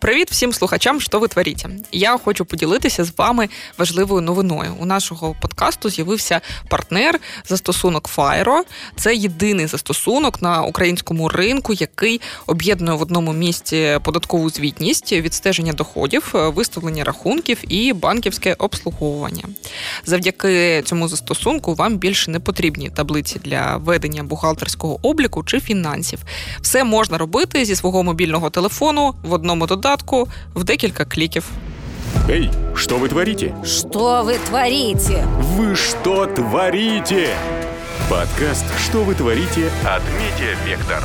Привіт всім слухачам, що ви творите. Я хочу поділитися з вами важливою новиною. У нашого подкасту з'явився партнер застосунок Fire. Це єдиний застосунок на українському ринку, який об'єднує в одному місці податкову звітність, відстеження доходів, виставлення рахунків і банківське обслуговування. Завдяки цьому застосунку вам більше не потрібні таблиці для ведення бухгалтерського обліку чи фінансів. Все можна робити зі свого мобільного телефону в одному додатку в декілька кліків. Эй, что вы творите? Что вы творите? Вы что творите? Подкаст «Что вы творите» от Медиавектор.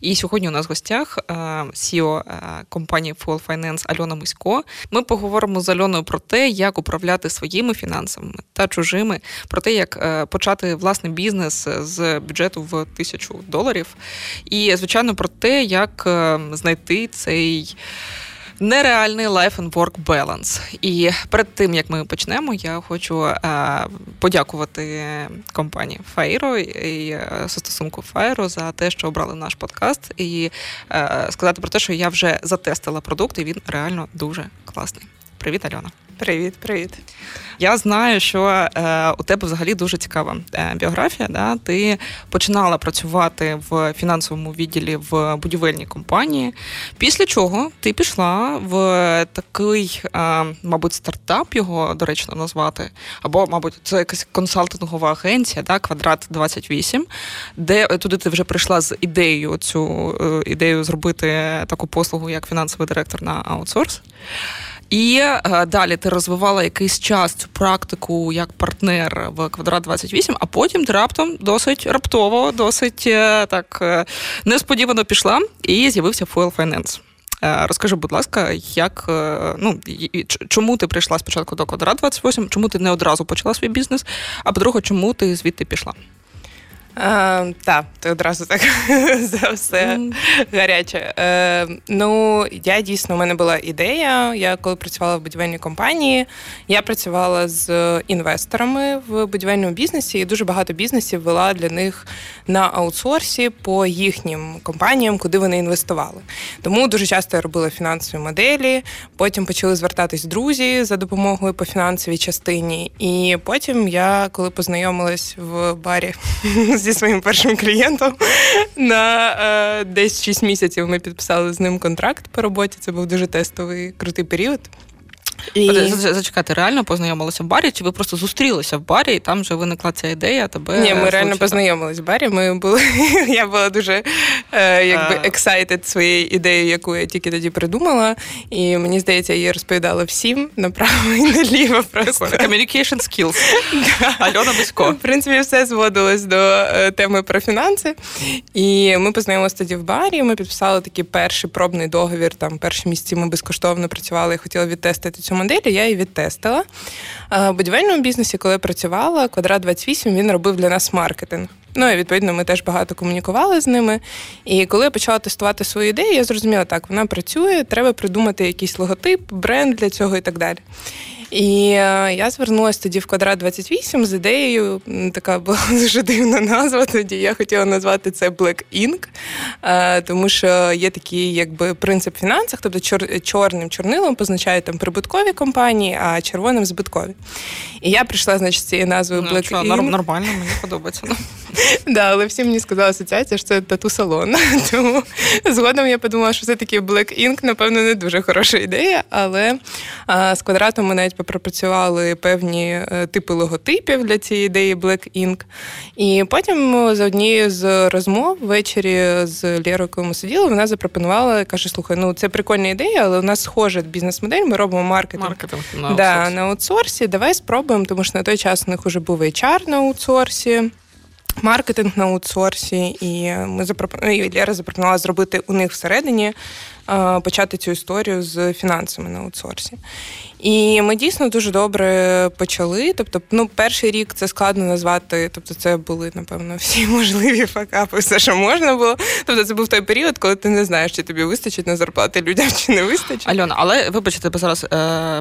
І сьогодні у нас в гостях CEO компанії Full Finance Альона Мисько. Ми поговоримо з Альоною про те, як управляти своїми фінансами та чужими, про те, як е, почати власний бізнес з бюджету в тисячу доларів, і звичайно про те, як е, знайти цей нереальний life and work balance. І перед тим як ми почнемо, я хочу е, подякувати компанії Фаїро і е, застосунку Фаїро за те, що обрали наш подкаст, і е, сказати про те, що я вже затестила продукт, і він реально дуже класний. Привіт, Альона. Привіт, привіт. Я знаю, що е, у тебе взагалі дуже цікава е, біографія. Да? Ти починала працювати в фінансовому відділі в будівельній компанії. Після чого ти пішла в такий, е, мабуть, стартап його доречно назвати, або, мабуть, це якась консалтингова агенція, да? квадрат 28, де туди ти вже прийшла з ідеєю цю е, ідею зробити таку послугу, як фінансовий директор на аутсорс. І е, далі ти розвивала якийсь час цю практику як партнер в квадрат 28, а потім ти раптом досить раптово, досить е, так е, несподівано пішла і з'явився Fuel Finance. Розкажи, будь ласка, як ну чому ти прийшла спочатку до квадрат 28, чому ти не одразу почала свій бізнес? А по-друге, чому ти звідти пішла? Е, Так, ти одразу так за все mm. гаряче. Е, Ну, я дійсно у мене була ідея. Я коли працювала в будівельній компанії, я працювала з інвесторами в будівельному бізнесі, і дуже багато бізнесів вела для них на аутсорсі по їхнім компаніям, куди вони інвестували. Тому дуже часто я робила фінансові моделі. Потім почали звертатись друзі за допомогою по фінансовій частині. І потім я, коли познайомилась в барі зі своїм першим клієнтом. На е, десь 6 місяців ми підписали з ним контракт по роботі. Це був дуже тестовий крутий період. І... Зачекати, реально познайомилися в барі, чи ви просто зустрілися в барі, і там вже виникла ця ідея? Тебе Ні, ми реально познайомилися в барі. Ми були, Я була дуже е, якби excited своєю ідеєю, яку я тільки тоді придумала. І мені здається, я її розповідала всім направо і наліво. просто. Communication skills. Альона Бисько. В принципі, все зводилось до е, теми про фінанси. І ми познайомилися тоді в барі. Ми підписали такий перший пробний договір. Там перші місяці ми безкоштовно працювали і хотіли відтестити цю модель, я її відтестила. В будівельному бізнесі, коли я працювала, квадрат 28 він робив для нас маркетинг. Ну і відповідно ми теж багато комунікували з ними. І коли я почала тестувати свою ідею, я зрозуміла, так вона працює, треба придумати якийсь логотип, бренд для цього і так далі. І е, я звернулася тоді в квадрат 28 з ідеєю. Така була дуже дивна назва. Тоді я хотіла назвати це Black Ink, е, тому що є такий якби принцип в фінансах, тобто чор, чорним чорнилом позначають там прибуткові компанії, а червоним збиткові. І я прийшла, значить, з цією назвою ну, Black що, Ink. Нормально, мені подобається. Да, але всі мені сказали асоціація, що це тату-салон. Тому згодом я подумала, що все-таки Black Ink, напевно, не дуже хороша ідея, але з квадратом ми навіть пропрацювали певні е, типи логотипів для цієї ідеї Black Ink. І потім за однією з розмов ввечері з Лєрою, сиділи, вона запропонувала, каже: слухай, ну це прикольна ідея, але у нас схожа бізнес-модель, ми робимо маркетинг. Маркетинг на, да, на аутсорсі. Давай спробуємо, тому що на той час у них вже був HR на аутсорсі. Маркетинг на аутсорсі, і ми запропонували, Лера запропонувала зробити у них всередині е, почати цю історію з фінансами на аутсорсі. І ми дійсно дуже добре почали. Тобто, ну, перший рік це складно назвати. Тобто, це були, напевно, всі можливі факапи, все, що можна було. Тобто, це був той період, коли ти не знаєш, чи тобі вистачить на зарплати людям, чи не вистачить. Альона, але вибачте, зараз е,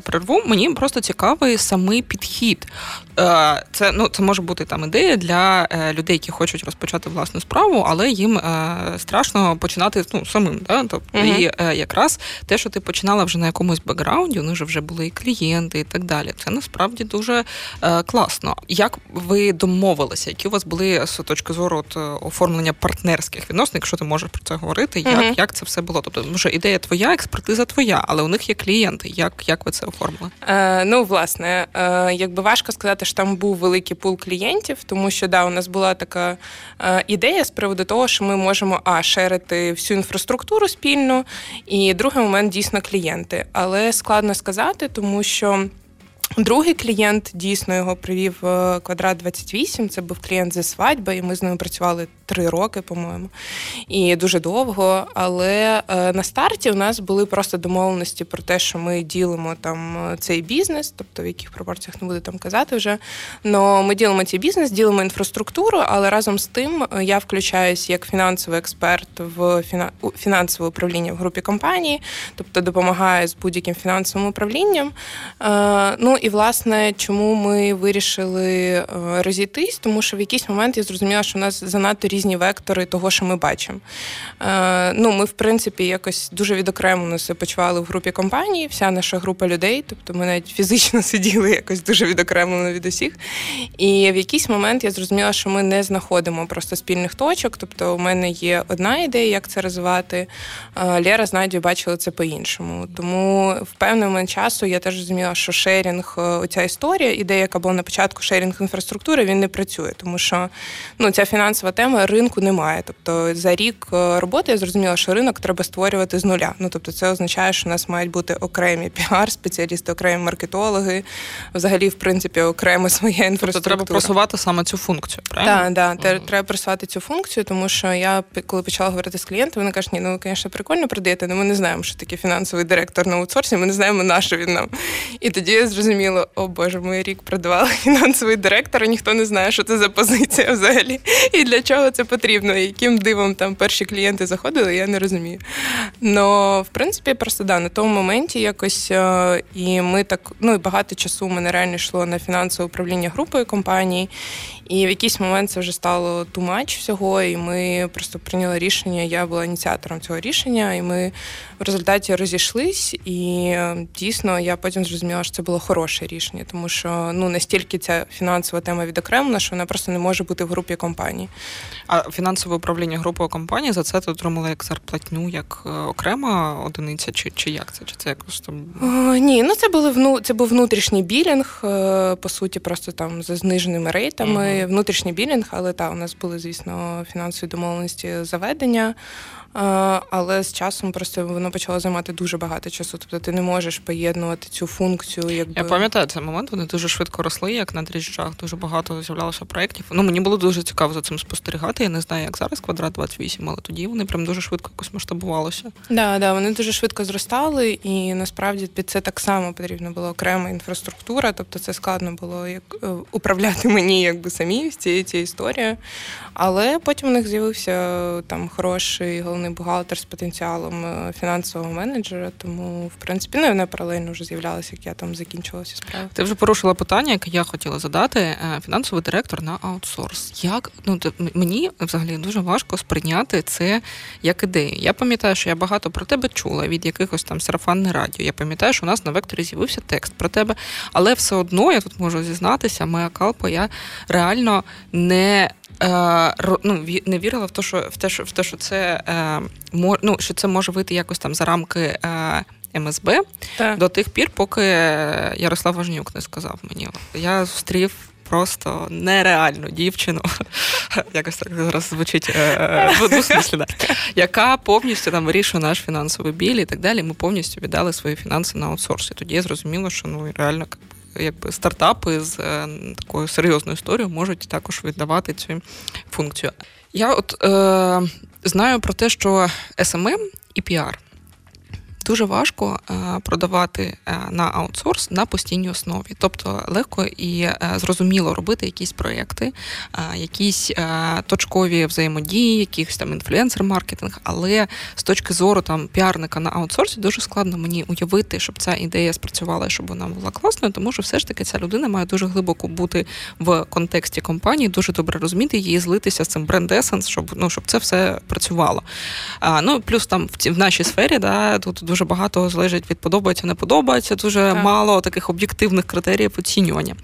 перерву. Мені просто цікавий самий підхід. Е, Це ну це може бути там ідея для е, людей, які хочуть розпочати власну справу, але їм е, страшно починати ну, самим. Да? Тобто, Мгм. І е, якраз те, що ти починала вже на якомусь бекграунді, у них вже були і клієнти і так далі. Це насправді дуже е, класно. Як ви домовилися? Які у вас були з точки зору от, е, оформлення партнерських відносин, якщо ти можеш про це говорити, як, Мгм. як це все було? Тобто, тому що ідея твоя, експертиза твоя, але у них є клієнти. Як, як ви це оформили? Е, ну, власне, е, якби важко сказати, що там був великий пул клієнтів, тому що да, у нас була така е, ідея з приводу того, що ми можемо а шерити всю інфраструктуру спільно, і другий момент дійсно клієнти. Але складно сказати, тому що. Другий клієнт дійсно його привів е, квадрат 28. Це був клієнт зі свадьби, і ми з ними працювали три роки, по-моєму, і дуже довго. Але е, на старті у нас були просто домовленості про те, що ми ділимо там е, цей бізнес, тобто в яких пропорціях не буду там казати вже. Но ми ділимо цей бізнес, ділимо інфраструктуру, але разом з тим я включаюсь як фінансовий експерт в фіна- фінансове управління в групі компанії, тобто допомагаю з будь-яким фінансовим управлінням. Ну і власне, чому ми вирішили е, розійтись, тому що в якийсь момент я зрозуміла, що у нас занадто різні вектори того, що ми бачимо. Е, Ну, ми, в принципі, якось дуже відокремлено себе почували в групі компанії, вся наша група людей, тобто ми навіть фізично сиділи якось дуже відокремлено від усіх. І в якийсь момент я зрозуміла, що ми не знаходимо просто спільних точок. Тобто, у мене є одна ідея, як це розвивати. Лера з Надією бачили це по-іншому. Тому в певний момент часу я теж розуміла, що шерінг, е, оця історія, ідея, яка була на початку шерінг інфраструктури, він не працює, тому що ну, ця фінансова тема ринку немає. Тобто за рік е, роботи я зрозуміла, що ринок треба створювати з нуля. Ну тобто, це означає, що у нас мають бути окремі піар-спеціалісти, окремі маркетологи, взагалі, в принципі, окремо своя Тобто інфраструктура. треба просувати саме цю функцію, правильно? Так, да, Мгм. треба просувати цю функцію, тому що я коли почала говорити з клієнтами, вони кажуть, ні, ну ви, звісно, прикольно продаєте, але ми не знаємо, що таке фінансовий директор на аутсорсі, ми не знаємо, на що він нам. І тоді я зрозуміла, о Боже, ми рік продавали фінансовий директор, і ніхто не знає, що це за позиція взагалі, і для чого це потрібно, і яким дивом там перші клієнти заходили, я не розумію. Но в принципі, просто да, на тому моменті якось е, і ми так, ну і багато часу у мене реально йшло на фінансове управління групою компанії. І в якийсь момент це вже стало much всього, і ми просто прийняли рішення. Я була ініціатором цього рішення, і ми в результаті розійшлись. І е, дійсно я потім зрозуміла, що це було хороше рішення, тому що ну настільки ця фінансова тема відокремлена, що вона просто не може бути в групі компанії. А фінансове управління групою компанії за це ти отримала як зарплатню, як е, окрема одиниця, чи, чи як це? Чи це якось там О, ні, ну це були вну це був внутрішній білінг, е, по суті, просто там за зниженими рейтами. Мгм. Внутрішній білінг, але так, у нас були, звісно, фінансові домовленості заведення. Але з часом просто воно почало займати дуже багато часу. Тобто ти не можеш поєднувати цю функцію, якби Я пам'ятаю цей момент, вони дуже швидко росли, як на дріжджах. Дуже багато з'являлося проєктів. Ну мені було дуже цікаво за цим спостерігати. Я не знаю, як зараз квадрат 28, але тоді вони прям дуже швидко якось масштабувалися. Да, да, вони дуже швидко зростали, і насправді під це так само потрібна була окрема інфраструктура. Тобто це складно було як е, управляти мені якби самі цією цією історією. Але потім у них з'явився там хороший головний бухгалтер з потенціалом е, фінансового менеджера. Тому, в принципі, ну і вони паралельно вже з'являлися, як я там закінчила ці справи. Ти вже порушила питання, яке я хотіла задати. Е, Фінансовий директор на аутсорс. Як ну мені взагалі дуже важко сприйняти це як ідею. Я пам'ятаю, що я багато про тебе чула від якихось там сарафанне радіо. Я пам'ятаю, що у нас на векторі з'явився текст про тебе, але все одно я тут можу зізнатися, моя калпа, я реально не. Е, Ну, не вірила в те, що в те, що в те, що це е, ну, що це може вийти якось там за рамки е, МСБ Так. до тих пір, поки Ярослав Важнюк не сказав мені. Я зустрів просто нереальну дівчину, якось так зараз звучить да, яка повністю там вирішує наш фінансовий біль і так далі. Ми повністю віддали свої фінанси на аутсорс. І тоді я зрозуміла, що ну реально якби стартапи з е, такою серйозною історією можуть також віддавати цю функцію. Я от е, знаю про те, що SMM і PR дуже важко е, продавати е, на аутсорс на постійній основі. Тобто легко і е, зрозуміло робити якісь проєкти, якісь точкові взаємодії, якихось там інфлюенсер-маркетинг, але з точки зору там піарника на аутсорсі дуже складно мені уявити, щоб ця ідея спрацювала, щоб вона була класною, тому що все ж таки ця людина має дуже глибоко бути в контексті компанії, дуже добре розуміти її, злитися з цим бренд есенс, щоб ну щоб це все працювало. А, Ну плюс там в в нашій сфері, да, тут дуже багато залежить від подобається, не подобається, дуже так. мало таких об'єктивних критеріїв оцінювання.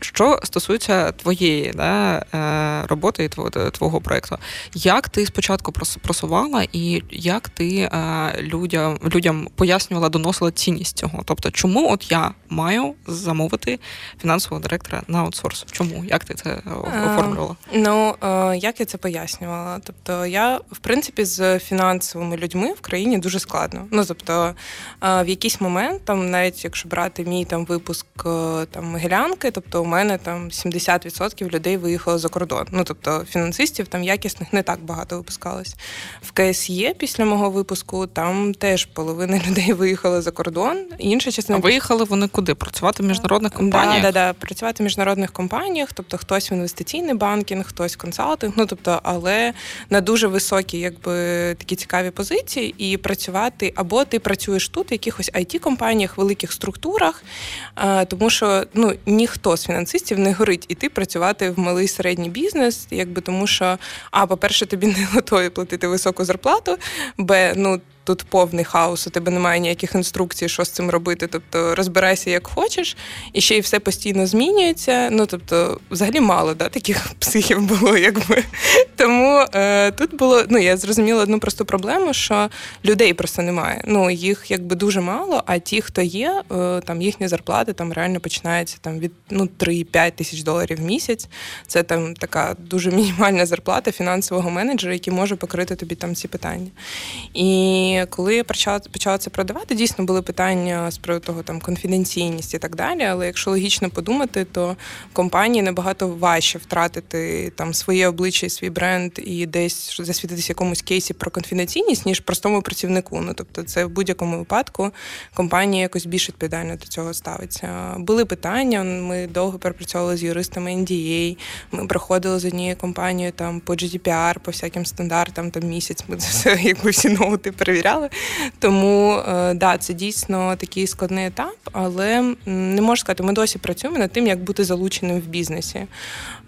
Що стосується твоєї да, е, роботи і твого, твого проєкту, як ти спочатку просувала і як ти е, людям людям пояснювала, доносила цінність цього? Тобто, чому от я маю замовити фінансового директора на аутсорс? Чому? Як ти це оформлювала? Ну як я це пояснювала? Тобто, я в принципі з фінансовими людьми в країні дуже складно. Ну тобто, в якийсь момент, там, навіть якщо брати мій там випуск там Могилянки, тобто мене там 70% людей виїхало за кордон. Ну тобто фінансистів там якісних не так багато випускалось. В КСЄ після мого випуску там теж половина людей виїхала за кордон. Інша частина А виїхали вони куди? Працювати в міжнародних компаніях? Да, да, да, працювати в міжнародних компаніях, тобто хтось в інвестиційний банкінг, хтось консалтинг. Ну тобто, але на дуже високі, якби такі цікаві позиції, і працювати або ти працюєш тут в якихось it компаніях великих структурах, тому що ну ніхто з фінансистів не горить іти працювати в малий середній бізнес, якби тому, що а, по-перше, тобі не готові платити високу зарплату, б, ну тут повний хаос, у тебе немає ніяких інструкцій, що з цим робити. Тобто розбирайся як хочеш, і ще й все постійно змінюється. Ну тобто, взагалі мало да, таких психів було, якби. Тому е, тут було, ну я зрозуміла одну просту проблему, що людей просто немає. Ну їх якби дуже мало, а ті, хто є, е, там їхні зарплати там реально починаються там від ну 3-5 тисяч доларів в місяць. Це там така дуже мінімальна зарплата фінансового менеджера, який може покрити тобі там ці питання. І коли я почала почала це продавати, дійсно були питання з приводу того там конфіденційність і так далі. Але якщо логічно подумати, то компанії набагато важче втратити там своє обличчя, і свій бренд і десь засвітитися якомусь кейсі про конфіденційність, ніж простому працівнику. Ну тобто, це в будь-якому випадку компанія якось більш відповідально до цього ставиться. Були питання. Ми довго перепрацьовували з юристами NDA, Ми проходили з однією компанією там по GDPR, по всяким стандартам там місяць. Ми це все якби всі ноути перевіряли. Тому е, да, це дійсно такий складний етап, але не можу сказати, ми досі працюємо над тим, як бути залученим в бізнесі.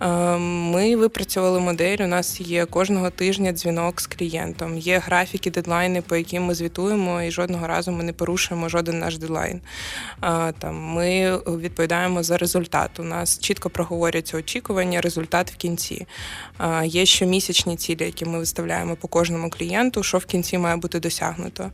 Е, ми випрацювали модель. У нас є кожного тижня дзвінок з клієнтом. Є графіки, дедлайни, по яким ми звітуємо, і жодного разу ми не порушуємо жоден наш дедлайн. Там ми відповідаємо за результат. У нас чітко проговорюється очікування, результат в кінці. Є щомісячні цілі, які ми виставляємо по кожному клієнту, що в кінці має бути досягнуто.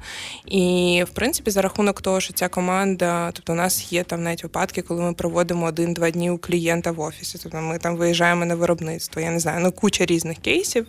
І в принципі, за рахунок того, що ця команда, тобто у нас є там навіть випадки, коли ми проводимо один-два дні у клієнта в офісі. Тобто ми там виїжджаємо на виробництво. Я не знаю, ну куча різних ķīsi.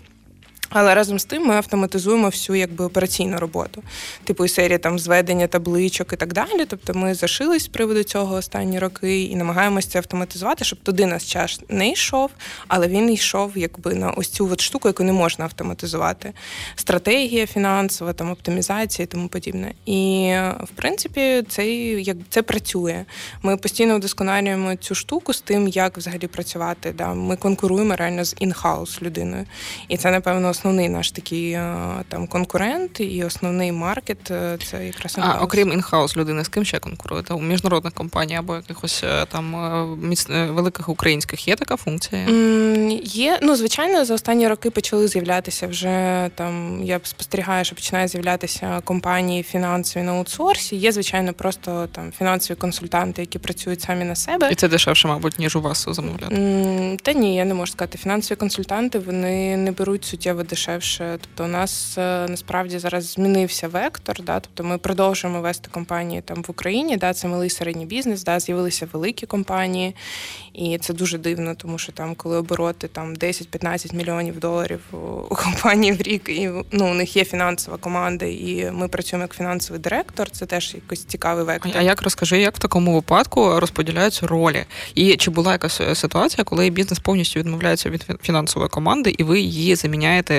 Але разом з тим ми автоматизуємо всю якби операційну роботу, типу і серія там зведення табличок і так далі. Тобто ми зашились з приводу цього останні роки і намагаємося це автоматизувати, щоб туди нас час не йшов, але він йшов якби на ось цю от штуку, яку не можна автоматизувати. Стратегія фінансова, там оптимізація і тому подібне. І в принципі, це як це працює. Ми постійно вдосконалюємо цю штуку з тим, як взагалі працювати. Да. Ми конкуруємо реально з інхаус людиною, і це напевно основний наш такий е, там конкурент і основний маркет е, це якраз інхаус. А окрім інхаус людини, з ким ще конкуруєте? У міжнародних компаній або якихось е, там великих українських є така функція? Є, ну звичайно, за останні роки почали з'являтися вже там. Я спостерігаю, що починає з'являтися компанії фінансові на аутсорсі. Є, звичайно, просто там фінансові консультанти, які працюють самі на себе. І це дешевше, мабуть, ніж у вас замовляти. Та ні, я не можу сказати. Фінансові консультанти вони не беруть суттєво дешевше. Тобто, у нас е, насправді зараз змінився вектор. Да? Тобто ми продовжуємо вести компанії там в Україні. Да? Це малий середній бізнес, да? з'явилися великі компанії, і це дуже дивно, тому що там, коли обороти там 10-15 мільйонів доларів у компанії в рік, і ну у них є фінансова команда, і ми працюємо як фінансовий директор. Це теж якось цікавий вектор. А як розкажи, як в такому випадку розподіляються ролі? І чи була якась ситуація, коли бізнес повністю відмовляється від фінансової команди, і ви її заміняєте?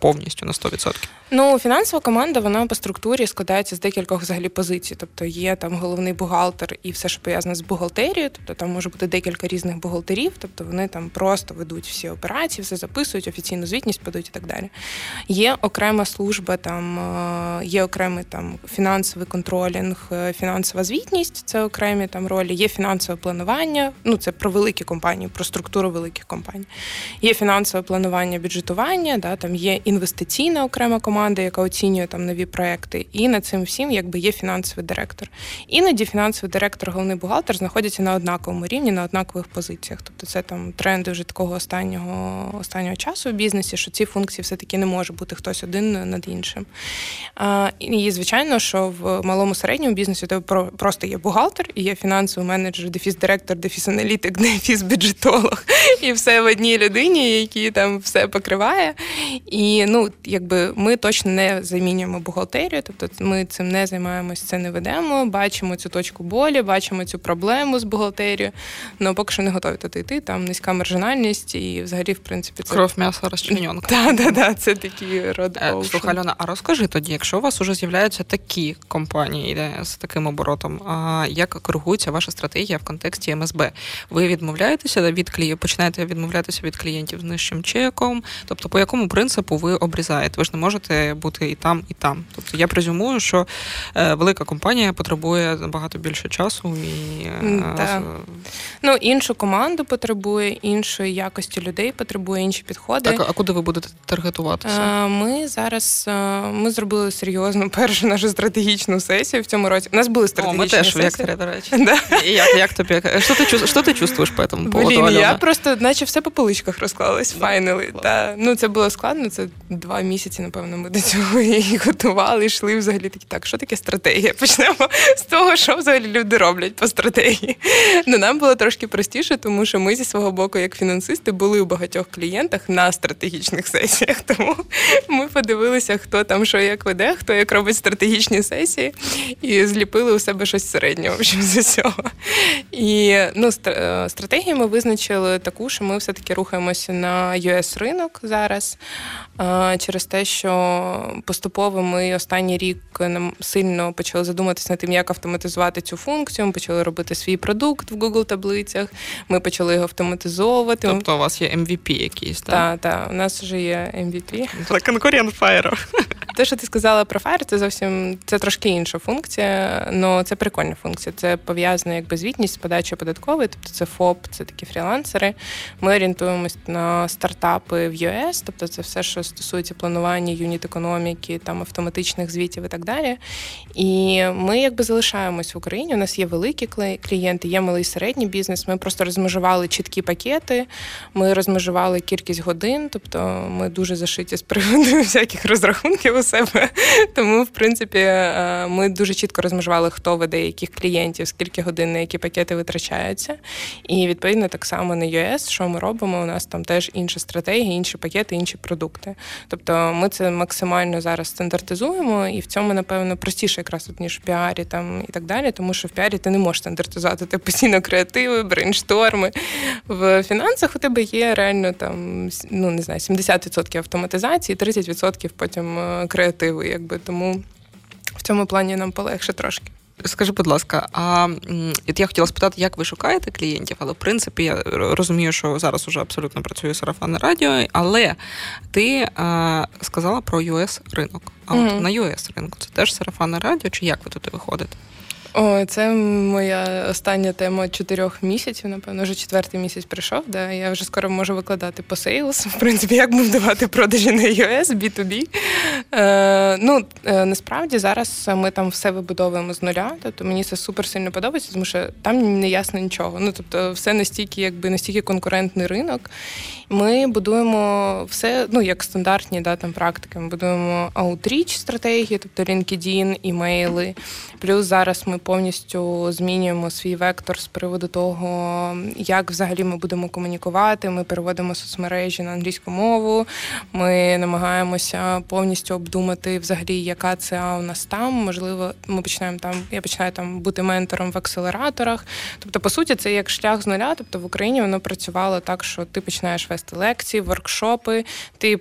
повністю на 100%? Ну, фінансова команда вона по структурі складається з декількох взагалі позицій. Тобто є там головний бухгалтер і все, що пов'язане з бухгалтерією. Тобто там може бути декілька різних бухгалтерів, тобто вони там просто ведуть всі операції, все записують, офіційну звітність подають і так далі. Є окрема служба, там е, є окремий там фінансовий контролінг, е, фінансова звітність це окремі там ролі, є фінансове планування. Ну це про великі компанії, про структуру великих компаній. Є фінансове планування бюджетування, да, там є інвестиційна окрема команда, яка оцінює там нові проекти. І над цим всім якби є фінансовий директор. Іноді фінансовий директор, головний бухгалтер знаходяться на однаковому рівні, на однакових позиціях. Тобто це там тренди вже такого останнього останнього часу в бізнесі, що ці функції все-таки не може бути хтось один над іншим. А, І звичайно, що в малому середньому бізнесі тебе просто є бухгалтер, і є фінансовий менеджер, дефіс-директор, дефіс-аналітик, дефіс-бюджетолог, і все в одній людині, які там все покриває. І ну, якби ми точно не замінюємо бухгалтерію, тобто ми цим не займаємось, це не ведемо. Бачимо цю точку болі, бачимо цю проблему з бухгалтерією. але поки що не готові туди йти. Там низька маржинальність, і взагалі, в принципі, це кров м'ясо розчленьонка. Так, так, так, це такі род. Е, слухай, Альона, а розкажи тоді, якщо у вас вже з'являються такі компанії де, з таким оборотом, а як коригується ваша стратегія в контексті МСБ? Ви відмовляєтеся від клієнтів, починаєте відмовлятися від клієнтів з нижчим чеком? Тобто, по якому принципу ви обрізаєте? Ви ж не можете бути і там, і там. Тобто я презюмую, що е, велика компанія потребує набагато більше часу і так. ну іншу команду потребує, іншої якості людей потребує, інші підходи. Так, а куди ви будете таргетуватися? Е, ми зараз ми зробили серйозну першу нашу стратегічну сесію в цьому році. У нас були стратегічні О, ми теж сесії. до речі. Як як тобі? Що ти що ти чувствуєш по цьому поводу, Блін, Я просто, наче все по поличках розклалось, файнали. Та ну це було складно. Це два місяці, напевно, ми до цього і готували, йшли взагалі такі. Так, що таке стратегія? Почнемо з того, що взагалі люди роблять по стратегії. Ну нам було трошки простіше, тому що ми зі свого боку, як фінансисти, були у багатьох клієнтах на стратегічних сесіях. Тому ми подивилися, хто там що як веде, хто як робить стратегічні сесії, і зліпили у себе щось середнє в общем, з усього. І ну, е, стратегію ми визначили таку, що ми все-таки рухаємося на us ринок зараз. Через те, що поступово ми останній рік нам сильно почали задуматися над тим, як автоматизувати цю функцію. Ми почали робити свій продукт в Google таблицях. Ми почали його автоматизовувати. Тобто у вас є MVP якийсь, так? Так, так, у нас вже є MVP. Це конкурент Fire. Те, що ти сказала про Fire, це зовсім це трошки інша функція, але це прикольна функція. Це пов'язана якби звітність з подачою податкової, тобто це ФОП, це такі фрілансери. Ми орієнтуємось на стартапи в US, тобто це все, що стосується планування юніт економіки, там автоматичних звітів і так далі. І ми якби залишаємось в Україні. У нас є великі клієнти, є малий середній бізнес. Ми просто розмежували чіткі пакети, ми розмежували кількість годин, тобто ми дуже зашиті з приводу всяких розрахунків у себе. Тому, в принципі, е, ми дуже чітко розмежували, хто веде яких клієнтів, скільки годин на які пакети витрачаються. І відповідно так само на US, що ми робимо. У нас там теж інша стратегія, інші пакети, інші продукти. Тобто ми це максимально зараз стандартизуємо, і в цьому, напевно, простіше якраз тут, ніж в піарі там і так далі, тому що в піарі ти не можеш стандартизувати ти постійно креативи, брейншторми. В фінансах у тебе є реально там ну не знаю, 70% автоматизації, 30% потім е, креативу, якби тому в цьому плані нам полегше трошки. Скажи, будь ласка, а я хотіла спитати, як ви шукаєте клієнтів, але в принципі я розумію, що зараз уже абсолютно працює сарафанне радіо, але ти а, сказала про us ринок. А mm-hmm. от на us ринку це теж сарафанне радіо, чи як ви туди виходите? О, це моя остання тема чотирьох місяців. Напевно, вже четвертий місяць прийшов. Да, Я вже скоро можу викладати по sales. В принципі, як будувати продажі на US, B2B. Е, Ну е, насправді зараз ми там все вибудовуємо з нуля. Тобто мені це супер сильно подобається, тому що там не ясно нічого. Ну тобто, все настільки, якби настільки конкурентний ринок. Ми будуємо все, ну як стандартні да, там практики. Ми будуємо outreach стратегії, тобто LinkedIn, імейли. Плюс зараз ми повністю змінюємо свій вектор з приводу того, як взагалі ми будемо комунікувати. Ми переводимо соцмережі на англійську мову. Ми намагаємося повністю обдумати взагалі, яка це у нас там. Можливо, ми починаємо там. Я починаю там бути ментором в акселераторах. Тобто, по суті, це як шлях з нуля. Тобто в Україні воно працювало так, що ти починаєш вести лекції, воркшопи, ти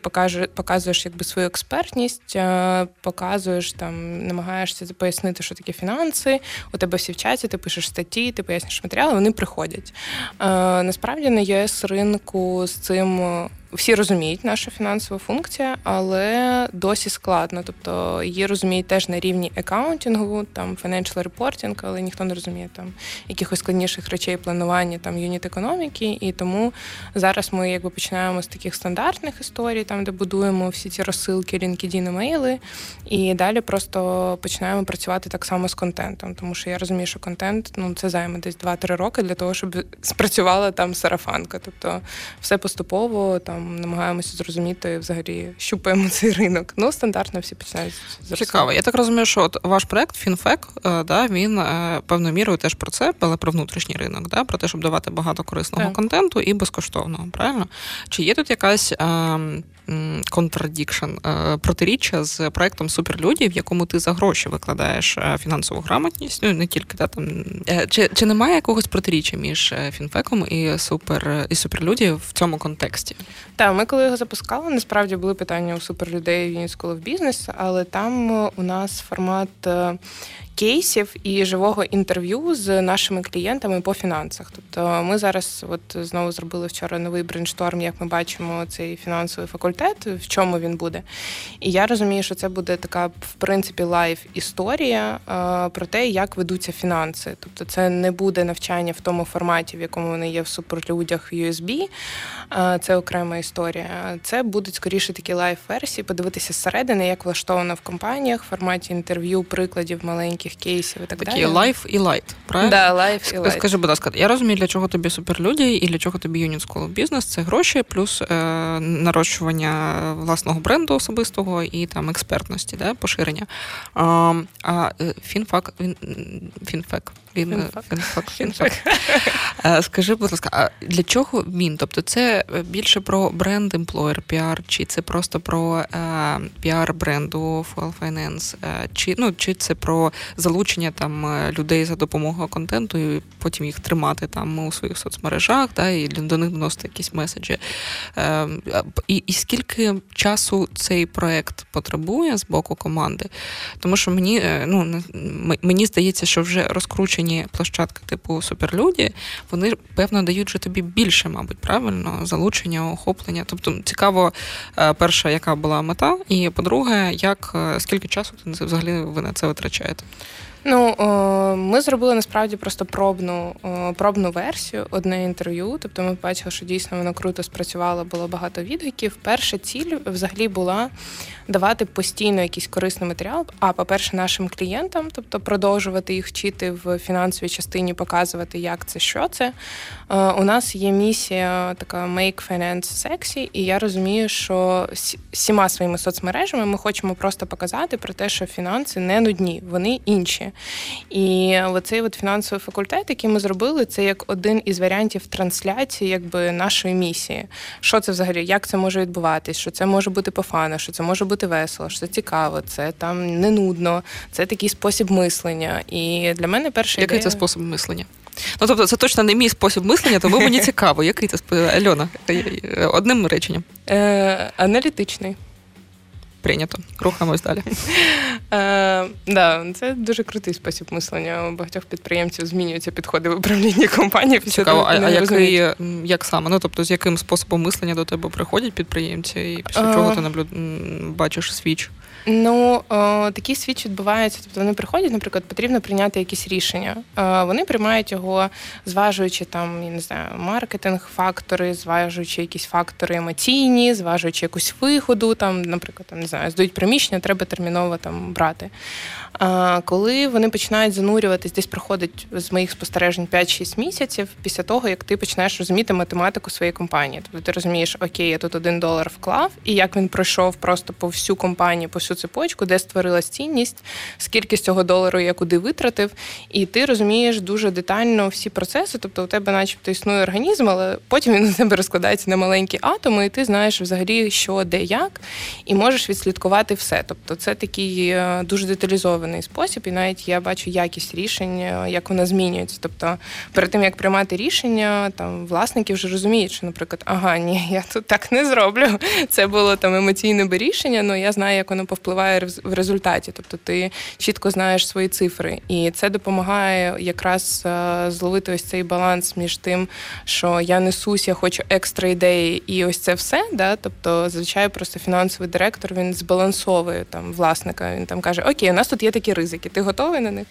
показуєш якби свою експертність, е, показуєш там, намагаєшся пояснити, що таке фінанси. У тебе всі вчаться, ти пишеш статті, ти пояснюєш матеріали, вони приходять. Е, насправді на ЄС ринку з цим всі розуміють наша фінансова функція, але досі складно. Тобто її розуміють теж на рівні аккаунтингу, там financial reporting, але ніхто не розуміє там якихось складніших речей планування там юніт економіки. І тому зараз ми якби починаємо з таких стандартних історій, там де будуємо всі ці розсилки, LinkedIn, мейли, і далі просто починаємо працювати так само з контентом, тому що я розумію, що контент ну це займе десь 2-3 роки для того, щоб спрацювала там сарафанка. Тобто все поступово там там намагаємося зрозуміти взагалі, щупаємо цей ринок. Ну, стандартно всі починають з Цікаво. Я так розумію, що от ваш проект Фінфек, е, да, він е, певною мірою теж про це, але про внутрішній ринок, да, про те, щоб давати багато корисного так. контенту і безкоштовного. Правильно? Чи є тут якась ем, contradiction, е, протиріччя з проектом Суперлюді, в якому ти за гроші викладаєш е, фінансову грамотність. Ну не тільки да, там е, чи чи немає якогось протиріччя між фінфаком і супер і суперлюді в цьому контексті? Так, ми коли його запускали, насправді були питання у суперлюдей в School of Business, але там у нас формат кейсів і живого інтерв'ю з нашими клієнтами по фінансах. Тобто, ми зараз, от знову зробили вчора новий brainstorm, як ми бачимо цей фінансовий факультет, в чому він буде. І я розумію, що це буде така, в принципі, live історія про те, як ведуться фінанси. Тобто, це не буде навчання в тому форматі, в якому вони є в суперлюдях в USB. Це окрема історія. Це будуть скоріше такі live-версії, подивитися зсередини, як влаштовано в компаніях в форматі інтерв'ю, прикладів маленьких таких кейсів і так Такі далі. Такі live і light, правильно? Да, live і light. Скажи, будь ласка, я розумію, для чого тобі суперлюді і для чого тобі Union School of Business – це гроші, плюс е, нарощування власного бренду особистого і там експертності, да, поширення. А, а е, фінфак, він, фінфек, він, фінфак. Е, скажи, будь ласка, а для чого він? Тобто це більше про бренд employer піар, чи це просто про е, піар бренду Fuel Finance, е, чи ну чи це про залучення там людей за допомогою контенту, і потім їх тримати там у своїх соцмережах, да, і до них доносити якісь меседжі. І, і скільки часу цей проект потребує з боку команди? Тому що мені ну мені здається, що вже розкручені площадки типу Суперлюді, вони певно дають же тобі більше, мабуть, правильно, залучення, охоплення. Тобто цікаво, перша, яка була мета, і по-друге, як скільки часу ти взагалі ви на це витрачаєте? Ну ми зробили насправді просто пробну пробну версію, одне інтерв'ю. Тобто ми бачили, що дійсно воно круто спрацювало, було багато відгуків. Перша ціль взагалі була давати постійно якийсь корисний матеріал. А по-перше, нашим клієнтам, тобто продовжувати їх вчити в фінансовій частині, показувати, як це, що це. У нас є місія така Make Finance Sexy, і я розумію, що всіма своїми соцмережами ми хочемо просто показати про те, що фінанси не нудні, вони інші. І оцей от фінансовий факультет, який ми зробили, це як один із варіантів трансляції якби нашої місії. Що це взагалі, як це може відбуватись? Що це може бути по фану, що це може бути весело, що це цікаво, це там не нудно, це такий спосіб мислення. І для мене перший який ідея... це спосіб мислення? Ну тобто, це точно не мій спосіб мислення, тому мені цікаво, який це спосіб? Альона, одним реченням. Е, Аналітичний. Прийнято. Рухаємось далі. Е, да, Це дуже крутий спосіб мислення. У багатьох підприємців змінюються підходи в управлінні компанії. Цікаво, а, а який, як саме? Ну, тобто, з яким способом мислення до тебе приходять підприємці, і після чого ти наблюд... бачиш switch? Ну, о, такий switch відбувається. Тобто вони приходять, наприклад, потрібно прийняти якісь рішення. О, вони приймають його, зважуючи там, я не знаю, маркетинг, фактори, зважуючи якісь фактори емоційні, зважуючи якусь вигоду, там, наприклад, там, не знаю, здають приміщення, треба терміново там брати. А коли вони починають занурюватись, десь проходить з моїх спостережень 5-6 місяців після того, як ти починаєш розуміти математику своєї компанії. Тобто ти розумієш, окей, я тут один долар вклав, і як він пройшов просто по всю компанію, по всю всю цепочку, де створилась цінність, скільки з цього долару я куди витратив, і ти розумієш дуже детально всі процеси. Тобто у тебе, начебто, існує організм, але потім він у тебе розкладається на маленькі атоми, і ти знаєш взагалі, що де як, і можеш відслідкувати все. Тобто, це такий е, дуже деталізований спосіб, і навіть я бачу якість рішень, е, як вона змінюється. Тобто, перед тим як приймати рішення, там власники вже розуміють, що, наприклад, ага, ні, я тут так не зроблю. Це було там емоційне рішення, але я знаю, як воно повпливає в результаті. Тобто, ти чітко знаєш свої цифри, і це допомагає якраз е, зловити ось цей баланс між тим, що я несусь, я хочу екстра ідеї, і ось це все. Да? Тобто, зазвичай просто фінансовий директор він збалансовує там власника. Він там каже: Окей, у нас тут є такі ризики, ти готовий на них?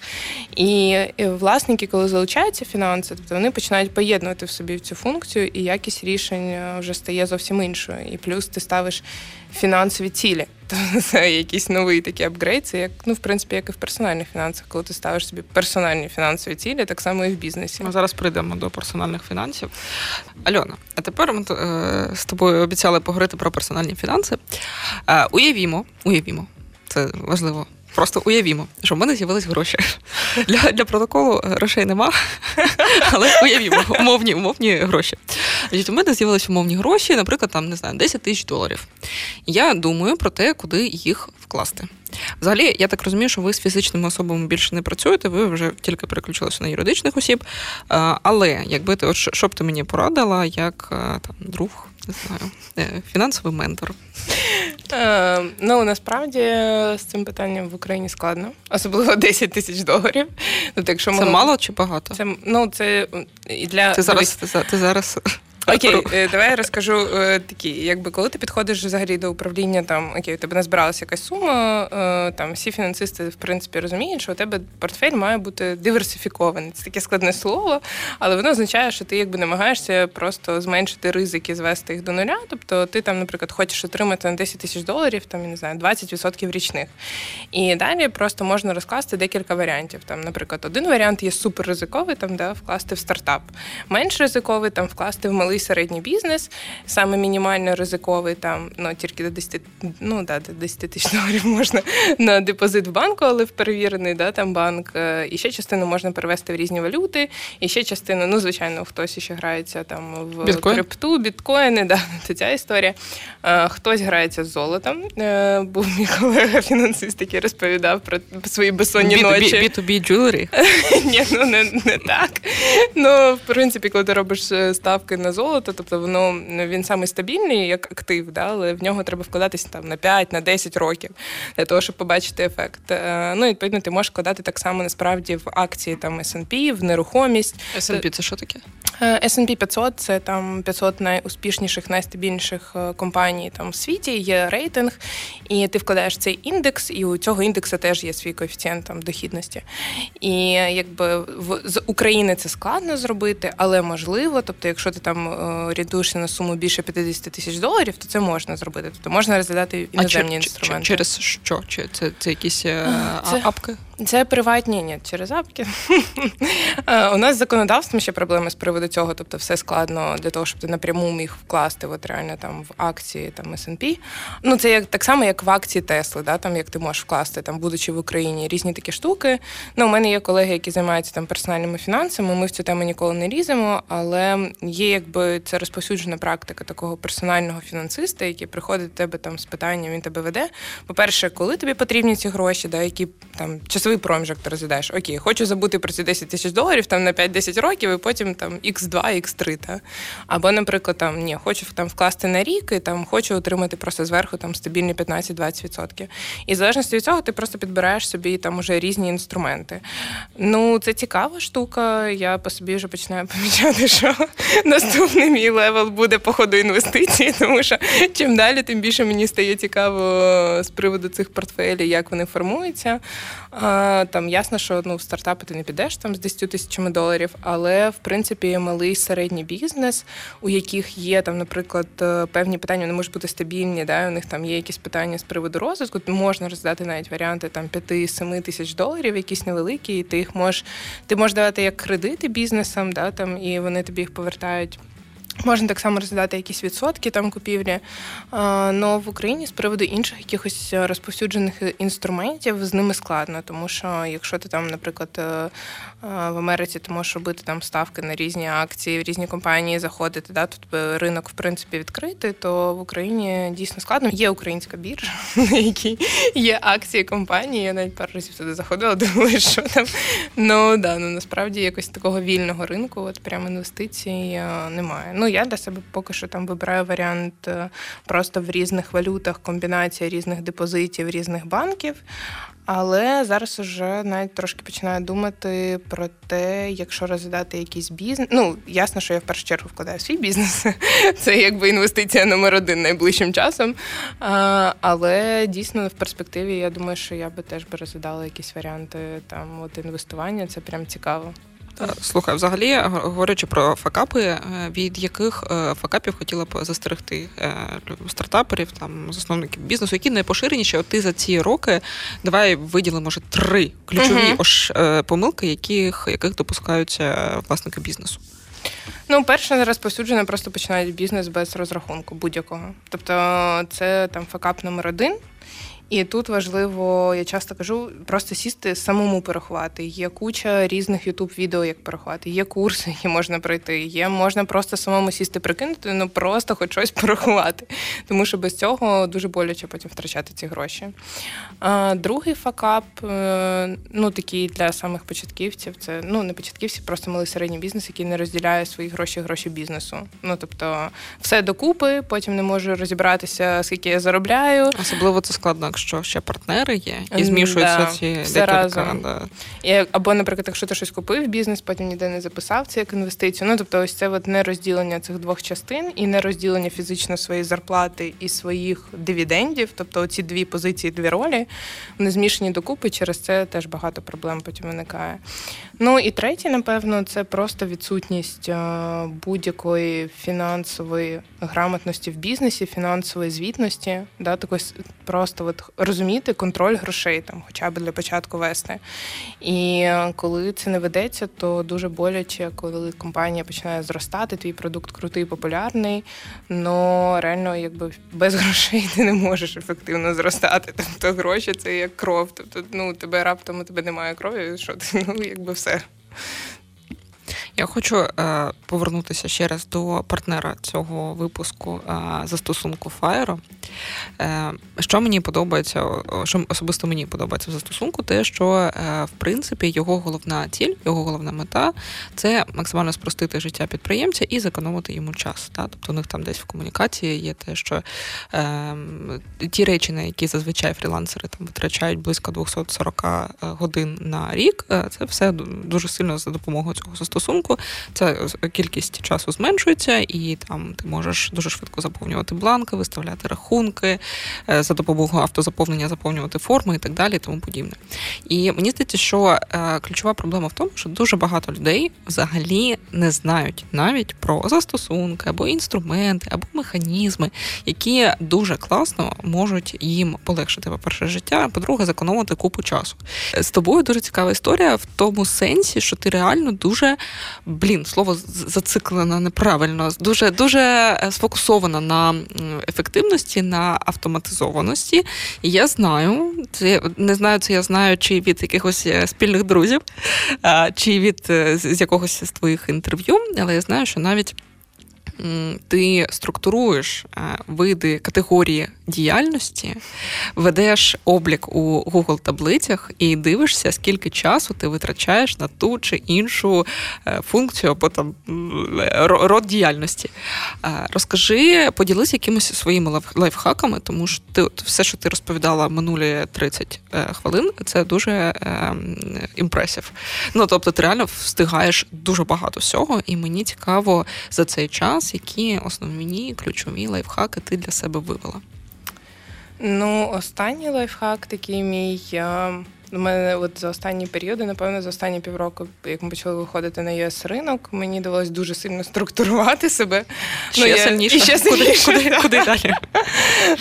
І власники, коли залучаються фінанси, тобто вони починають поєднувати в собі цю функцію, і якість рішень е, вже стає зовсім іншою. І плюс ти ставиш фінансові цілі. Це якийсь новий такий апгрейд. Це як ну в принципі, як і в персональних фінансах, коли ти ставиш собі персональні фінансові цілі, так само і в бізнесі. Ми зараз прийдемо до персональних фінансів. Альона, а тепер ми е, з тобою обіцяли поговорити про персональні фінанси. Е, уявімо, уявімо, це важливо. Просто уявімо, що в мене з'явились гроші. Для для протоколу грошей нема, але уявімо, умовні умовні гроші. Значить, У мене з'явилися умовні гроші, наприклад, там не знаю, 10 тисяч доларів. Я думаю про те, куди їх вкласти. Взагалі, я так розумію, що ви з фізичними особами більше не працюєте, ви вже тільки переключилися на юридичних осіб. Але якби ти, от що б ти мені порадила, як там друг, не знаю, е, фінансовий ментор? Е, ну насправді з цим питанням в Україні складно, особливо 10 тисяч доларів. Ну, так, Це мало чи багато? Це ну це і для ти зараз. Ти, ти зараз Окей, е, давай я розкажу е, такі, якби коли ти підходиш взагалі до управління, там окей, у тебе назбиралася якась сума, е, там всі фінансисти в принципі розуміють, що у тебе портфель має бути диверсифікований. Це таке складне слово, але воно означає, що ти якби намагаєшся просто зменшити ризики, звести їх до нуля. Тобто ти там, наприклад, хочеш отримати на 10 тисяч доларів, там я не знаю, 20% річних. І далі просто можна розкласти декілька варіантів. Там, наприклад, один варіант є супер ризиковий, там де вкласти в стартап, менш ризиковий там вкласти в малий малий середній бізнес, саме мінімально ризиковий, там ну тільки до 10 ну да, до 10 тисяч доларів можна на депозит в банку, але в перевірений да, там банк. Е, і ще частину можна перевести в різні валюти, і ще частину, ну звичайно, хтось ще грається там в Біткоін? крипту, біткоїни, да, це ця історія. Е, хтось грається з золотом. Е, був мій колега фінансист, який розповідав про свої безсонні B2B, ночі. B2B jewelry? Ні, ну не, не так. Ну, в принципі, коли ти робиш ставки на золото золото, тобто воно він саме стабільний як актив, да, але в нього треба вкладатися там на 5, на 10 років для того, щоб побачити ефект. Е, ну, відповідно, ти можеш вкладати так само насправді в акції там S&P, в нерухомість. S&P – це що таке? Е, S&P 500 – це там 500 найуспішніших, найстабільніших е, компаній там в світі. Є рейтинг, і ти вкладаєш цей індекс, і у цього індексу теж є свій коефіцієнт там дохідності. І якби в з України це складно зробити, але можливо. Тобто, якщо ти там орієнтуєшся на суму більше 50 тисяч доларів, то це можна зробити. Тобто можна розглядати іноземні а інструменти. Через що? Чи це це якісь е, це, апки? Це приватні, ні, через апки. У нас з законодавством ще проблеми з приводу цього, тобто все складно для того, щоб ти напряму міг вкласти от реально там в акції там S&P. Ну це як так само, як в акції Тесли, да, там як ти можеш вкласти, там будучи в Україні, різні такі штуки. Ну, у мене є колеги, які займаються там персональними фінансами. Ми в цю тему ніколи не ліземо, але є якби це розповсюджена практика такого персонального фінансиста, який приходить до тебе там з питанням, він тебе веде. По-перше, коли тобі потрібні ці гроші, да, які там часовий проміжок ти розглядаєш. Окей, хочу забути про ці 10 тисяч доларів там на 5-10 років, і потім там X2, X3. Та? Або, наприклад, там ні, хочу там вкласти на рік і там хочу отримати просто зверху там стабільні 15-20%. І в залежності від цього ти просто підбираєш собі там уже різні інструменти. Ну, це цікава штука. Я по собі вже починаю помічати, що наступний мій level буде по ходу інвестиції, тому що чим далі, тим більше мені стає цікаво з приводу цих портфелів, як вони формуються. Там ясно, що ну, в стартапи ти не підеш там з 10 тисячами доларів, але в принципі малий середній бізнес, у яких є там, наприклад, е, певні питання, вони можуть бути стабільні, да, у них там є якісь питання з приводу розвитку, можна роздати навіть варіанти там 5-7 тисяч доларів, якісь невеликі, і ти їх можеш ти можеш давати як кредити бізнесам, да, там, і вони тобі їх повертають Можна так само розглядати якісь відсотки там купівлі. Але в Україні з приводу інших якихось розповсюджених інструментів з ними складно, тому що якщо ти там, наприклад, е, е, в Америці ти можеш робити там ставки на різні акції, в різні компанії заходити, да, тут ринок в принципі відкритий, то в Україні дійсно складно. Є українська біржа, на якій є акції компанії. Я навіть пару разів туди заходила, думаю, що там. Ну да, ну насправді якось такого вільного ринку, от прямо інвестицій е, немає. Ну я для себе поки що там вибираю варіант е, просто в різних валютах, комбінація різних депозитів, різних банків. Але зараз вже навіть трошки починаю думати про те, якщо розглядати якийсь бізнес. Ну, ясно, що я в першу чергу вкладаю свій бізнес. Це якби інвестиція номер один найближчим часом. А, Але дійсно в перспективі я думаю, що я би теж би розглядала якісь варіанти там от інвестування. Це прям цікаво. Слухай, взагалі, говорячи про факапи, е, від яких е, факапів хотіла б застерегти е, стартаперів, там засновників бізнесу, які найпоширеніші, от ти за ці роки давай виділи, може, три ключові uh-huh. помилки, яких яких допускаються власники бізнесу. Ну, перше, розповсюджено, просто починають бізнес без розрахунку будь-якого. Тобто, це там факап номер один. І тут важливо, я часто кажу, просто сісти самому порахувати. Є куча різних ютуб відео, як порахувати. Є курси, які можна пройти. Є можна просто самому сісти, прикинути, ну просто хоч щось порахувати. Тому що без цього дуже боляче потім втрачати ці гроші. А, Другий факап, е, ну такий для самих початківців, це ну не початківці, просто малий середній бізнес, який не розділяє свої гроші гроші бізнесу. Ну тобто все докупи, потім не можу розібратися, скільки я заробляю. Особливо це складно що ще партнери є, і змішуються да, ці все декілька. Разом. Да. І, або, наприклад, якщо ти щось купив бізнес, потім ніде не записав це як інвестицію. Ну тобто, ось це от не розділення цих двох частин і не розділення фізично своєї зарплати і своїх дивідендів. Тобто, ці дві позиції, дві ролі, вони змішані докупи. Через це теж багато проблем потім виникає. Ну і третє, напевно, це просто відсутність е, будь-якої фінансової грамотності в бізнесі, фінансової звітності, да, такої просто от розуміти контроль грошей, там, хоча б для початку вести. І коли це не ведеться, то дуже боляче, коли компанія починає зростати, твій продукт крутий, популярний, але реально якби без грошей ти не можеш ефективно зростати. Тобто гроші це як кров. Тобто, ну тебе раптом у тебе немає крові, що ти ну якби все. Я хочу е, повернутися ще раз до партнера цього випуску е, застосунку Fire. Е, Що мені подобається, що особисто мені подобається в застосунку, те, що е, в принципі його головна ціль, його головна мета це максимально спростити життя підприємця і зекономити йому час. Та? Тобто у них там десь в комунікації є те, що е, ті речі, на які зазвичай фрілансери там витрачають близько 240 е, годин на рік, е, це все дуже сильно за допомогою цього застосунку рахунку, ця кількість часу зменшується, і там ти можеш дуже швидко заповнювати бланки, виставляти рахунки, е, за допомогою автозаповнення заповнювати форми і так далі, тому подібне. І мені здається, що е, ключова проблема в тому, що дуже багато людей взагалі не знають навіть про застосунки або інструменти, або механізми, які дуже класно можуть їм полегшити по-перше життя, а по-друге, зекономити купу часу. З тобою дуже цікава історія в тому сенсі, що ти реально дуже блін, слово зациклена неправильно, дуже дуже е, сфокусована на ефективності, на автоматизованості. І я знаю, це не знаю, це я знаю, чи від якихось е, спільних друзів, чи від е, з якогось з твоїх інтерв'ю, але я знаю, що навіть ти структуруєш е, види категорії діяльності, ведеш облік у Google таблицях і дивишся, скільки часу ти витрачаєш на ту чи іншу е, функцію або там род діяльності. Е, розкажи, поділися якимось своїми лайфхаками, тому що ти все, що ти розповідала минулі 30 хвилин, це дуже імпресів. Ну тобто, ти реально встигаєш дуже багато всього, і мені цікаво за цей час які основні ключові лайфхаки ти для себе вивела? Ну, останній лайфхак такий мій. У мене от за останні періоди, напевно, за останні півроку, як ми почали виходити на US ринок, мені довелось дуже сильно структурувати себе. Ще я- сильніше. І ще Куди, сильніше. куди, куди далі?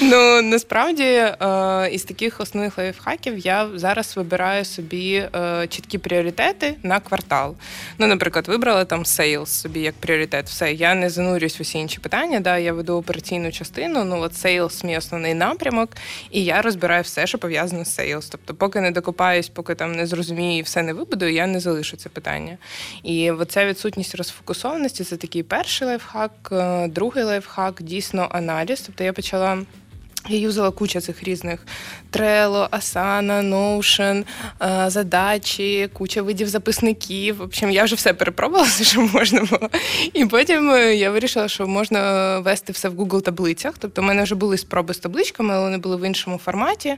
Ну насправді е, із таких основних лайфхаків я зараз вибираю собі е, чіткі пріоритети на квартал. Ну, наприклад, вибрала там sales собі як пріоритет. Все, я не занурююсь в усі інші питання. Да, я веду операційну частину. Ну от sales мій основний напрямок, і я розбираю все, що пов'язано з sales. Тобто, поки не докопаюсь, поки там не зрозумію і все не вибудую, я не залишу це питання. І оця відсутність розфокусованості це такий перший лайфхак. Е, Другий лайфхак дійсно аналіз. Тобто я почала. Я юзала кучу цих різних Trello, Asana, Notion, е, задачі, куча видів записників. В общем, я вже все перепробувала, що можна було. І потім е, я вирішила, що можна вести все в Google таблицях. Тобто, в мене вже були спроби з табличками, але вони були в іншому форматі.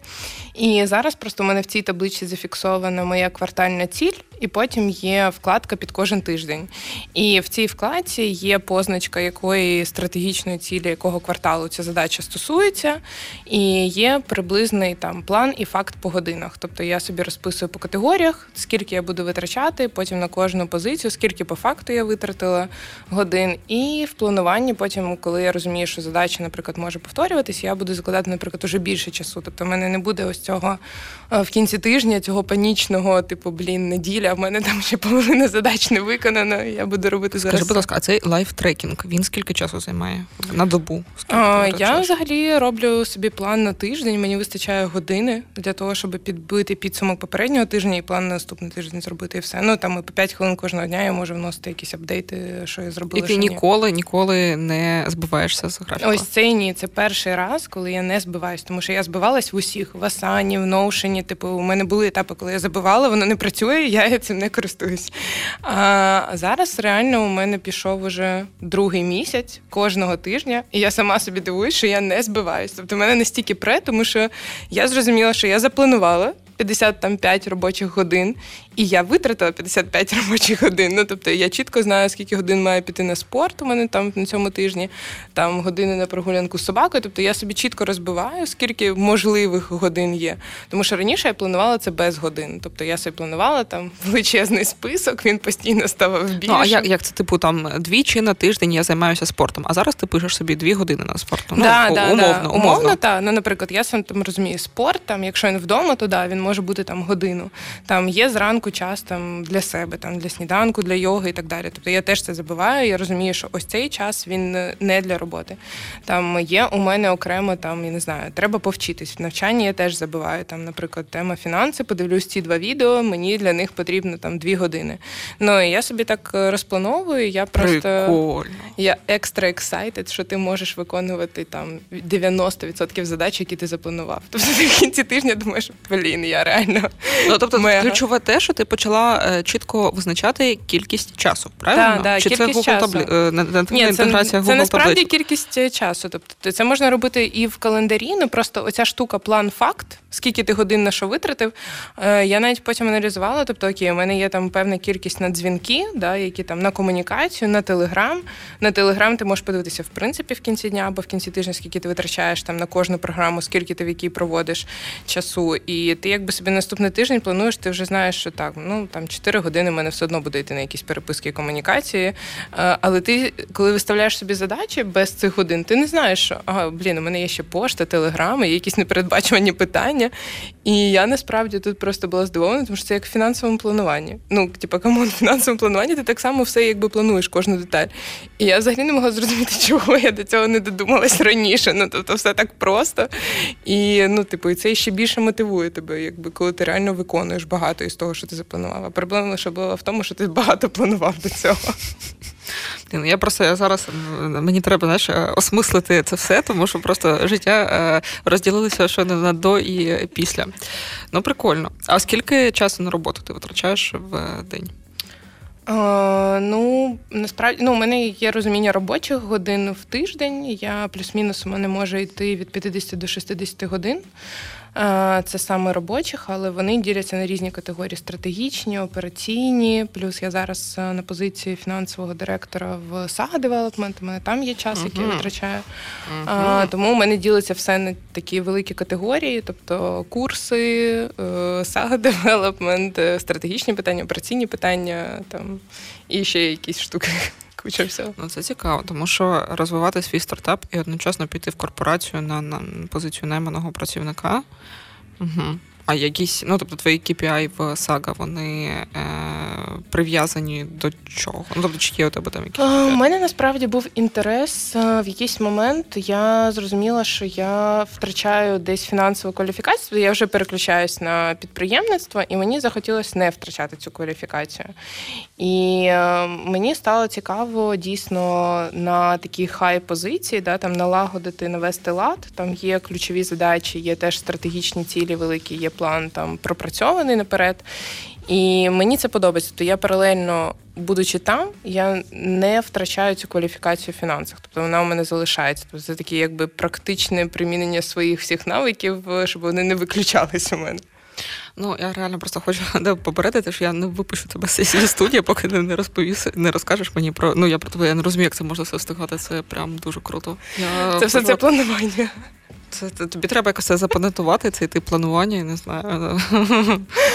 І зараз просто у мене в цій табличці зафіксована моя квартальна ціль, і потім є вкладка під кожен тиждень. І в цій вкладці є позначка якої стратегічної цілі, якого кварталу ця задача стосується, і є приблизний там план і факт по годинах. Тобто я собі розписую по категоріях, скільки я буду витрачати, потім на кожну позицію, скільки по факту я витратила годин. І в плануванні, потім, коли я розумію, що задача, наприклад, може повторюватися, я буду закладати, наприклад, уже більше часу. Тобто, в мене не буде ось цього в кінці тижня, цього панічного, типу, блін, неділя, в мене там ще половина задач не виконана. Я буду робити зараз. Скажи, будь ласка, а цей life-tracking, він скільки часу займає? На добу? Скільки А, я витрачаєш? взагалі роблю собі план на тиждень. Мені вистачає години для того, щоб підбити підсумок попереднього тижня і план на наступний тиждень зробити і все. Ну там і по 5 хвилин кожного дня я можу вносити якісь апдейти, що я зробила. І ти ніколи, ніколи не збиваєшся з графіку. Ось це ні, це перший раз, коли я не збиваюсь, тому що я збивалась в усіх в Асані, в Notion, Типу, у мене були етапи, коли я забивала, воно не працює, я цим не користуюсь. А зараз реально у мене пішов уже другий місяць кожного тижня, і я сама собі дивуюсь, що я не збиваюсь. Тобто, в мене настільки пре, тому що я зрозуміла, що я запланувала. 55 робочих годин, і я витратила 55 робочих годин. Ну тобто я чітко знаю, скільки годин має піти на спорт у мене там на цьому тижні, там години на прогулянку з собакою. Тобто я собі чітко розбиваю, скільки можливих годин є. Тому що раніше я планувала це без годин. Тобто я собі планувала там величезний список, він постійно ставав більше. Ну, а як, як це, типу, там двічі на тиждень я займаюся спортом, а зараз ти пишеш собі дві години на спорт. Ну, да, у- да, умовно, да. умовно. умовно та. Ну, наприклад, я сам там розумію спорт, там, якщо він вдома, то да, він може бути там годину. Там є зранку час там для себе, там для сніданку, для йоги і так далі. Тобто я теж це забиваю. Я розумію, що ось цей час він е, не для роботи. Там є у мене окремо там, я не знаю, треба повчитись. В навчанні я теж забиваю. Там, наприклад, тема фінанси, подивлюсь ці два відео, мені для них потрібно там дві години. Ну і я собі так е, розплановую. Я просто. Прикольно. Я екстра excited, що ти можеш виконувати там 90% задач, які ти запланував. Тобто ти в кінці тижня думаєш, блін, я реально. Ну, тобто, Мега. ключове те, що ти почала е, чітко визначати кількість часу, правильно? Да, да, Чи це кількість Google часу. таблі... е, не- не- Ні, це, інтеграція в це насправді таблицю? кількість е, часу. Тобто це можна робити і в календарі, ну просто оця штука план-факт, скільки ти годин на що витратив. Я навіть потім аналізувала. Тобто, окей, у мене є там певна кількість на дзвінки, да, які там на комунікацію, на телеграм. На телеграм ти можеш подивитися в принципі в кінці дня або в кінці тижня, скільки ти витрачаєш там на кожну програму, скільки ти в якій проводиш часу. І ти якби собі наступний тиждень плануєш, ти вже знаєш, що так, ну там 4 години в мене все одно буде йти на якісь переписки і комунікації. Е, Але ти, коли виставляєш собі задачі без цих годин, ти не знаєш, що ага, блін, у мене є ще пошта, телеграми, є якісь непередбачувані питання. І я насправді тут просто була здивована, тому що це як в фінансовому плануванні. Ну, типу, come on, в фінансовому плануванні ти так само все якби плануєш кожну деталь. І я взагалі не могла зрозуміти, чого я до цього не додумалась раніше. Ну, тобто, все так просто. І ну, типу, і це ще більше мотивує тебе, якби коли ти реально виконуєш багато із того, що ти запланував. А проблема лише була в тому, що ти багато планував до цього. Я просто я зараз мені треба знаєш, е, осмислити це все, тому що просто життя е, розділилося ще на до і після. Ну, прикольно. А скільки часу на роботу ти витрачаєш в е, день? Е, ну, насправді, ну, у мене є розуміння робочих годин в тиждень. Я плюс-мінус у мене може йти від 50 до 60 годин. Е, Це саме робочих, але вони діляться на різні категорії: стратегічні, операційні. Плюс я зараз е, на позиції фінансового директора в Saga Development. У мене там є час, який я витрачаю. А, Тому у мене ділиться все на такі великі категорії, тобто курси, е, Saga Development, е, стратегічні питання, операційні питання там і ще якісь штуки. Куча всього. Ну, це цікаво, тому що розвивати свій стартап і одночасно піти в корпорацію на, на позицію найманого працівника. Угу. А якісь, ну тобто твої KPI в Сага, вони е, прив'язані до чого? Ну, тобто, чи є у тебе там якісь? У мене насправді був інтерес. е, В якийсь момент я зрозуміла, що я втрачаю десь фінансову кваліфікацію. Я вже переключаюсь на підприємництво, і мені захотілося не втрачати цю кваліфікацію. І е, мені стало цікаво дійсно на такій хай позиції, да, там налагодити, навести лад. Там є ключові задачі, є теж стратегічні цілі великі, є план там пропрацьований наперед. І мені це подобається. Тобто я паралельно, будучи там, я не втрачаю цю кваліфікацію в фінансах. Тобто вона у мене залишається. Тобто це таке якби практичне примінення своїх всіх навиків, щоб вони не виключались у мене. Ну, я реально просто хочу да, попередити, що я не випущу тебе з сесії студії, поки ти не розповіс, не розкажеш мені про. Ну, я про тебе я не розумію, як це можна все встигати. Це прям дуже круто. Я Це все це планування. Це, це- тобі треба якось це запатентувати, цей тип планування, я не знаю.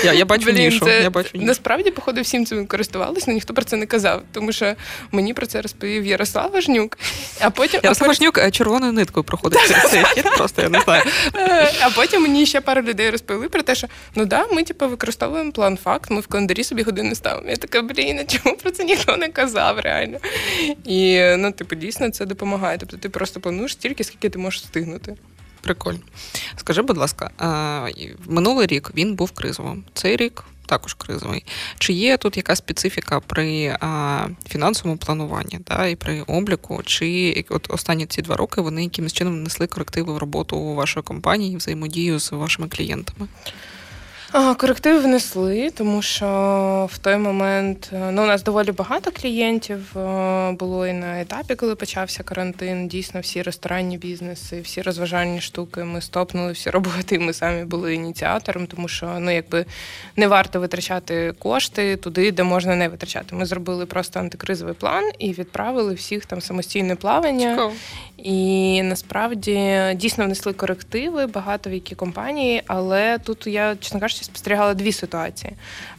Я, я бачу нішу. це Я бачу нішу. насправді, походу, всім цим користувалися, але ніхто про це не казав. Тому що мені про це розповів Ярослав Важнюк, а потім Ярослав Важнюк е, червоною ниткою проходить цей хід, просто я не знаю. А потім мені ще пару людей розповіли про те, що ну да, ми типу, використовуємо план факт, ми в календарі собі години ставимо. Я така, блін, а чому про це ніхто не казав реально? І ну, типу, дійсно це допомагає. Тобто ти просто плануєш стільки, скільки ти можеш встигнути. Прикольно. Скажи, будь ласка, минулий рік він був кризовим. Цей рік також кризовий. Чи є тут якась специфіка при фінансовому плануванні та, і при обліку? Чи от останні ці два роки вони якимось чином внесли корективи в роботу вашої компанії, взаємодію з вашими клієнтами? А, Корективи внесли, тому що в той момент е, ну, у нас доволі багато клієнтів е, було і на етапі, коли почався карантин. Дійсно, всі ресторанні бізнеси, всі розважальні штуки. Ми стопнули всі роботи. і Ми самі були ініціатором, тому що ну якби не варто витрачати кошти туди, де можна не витрачати. Ми зробили просто антикризовий план і відправили всіх там самостійне плавання. І насправді дійсно внесли корективи багато в які компанії, але тут я, чесно кажучи, спостерігала дві ситуації.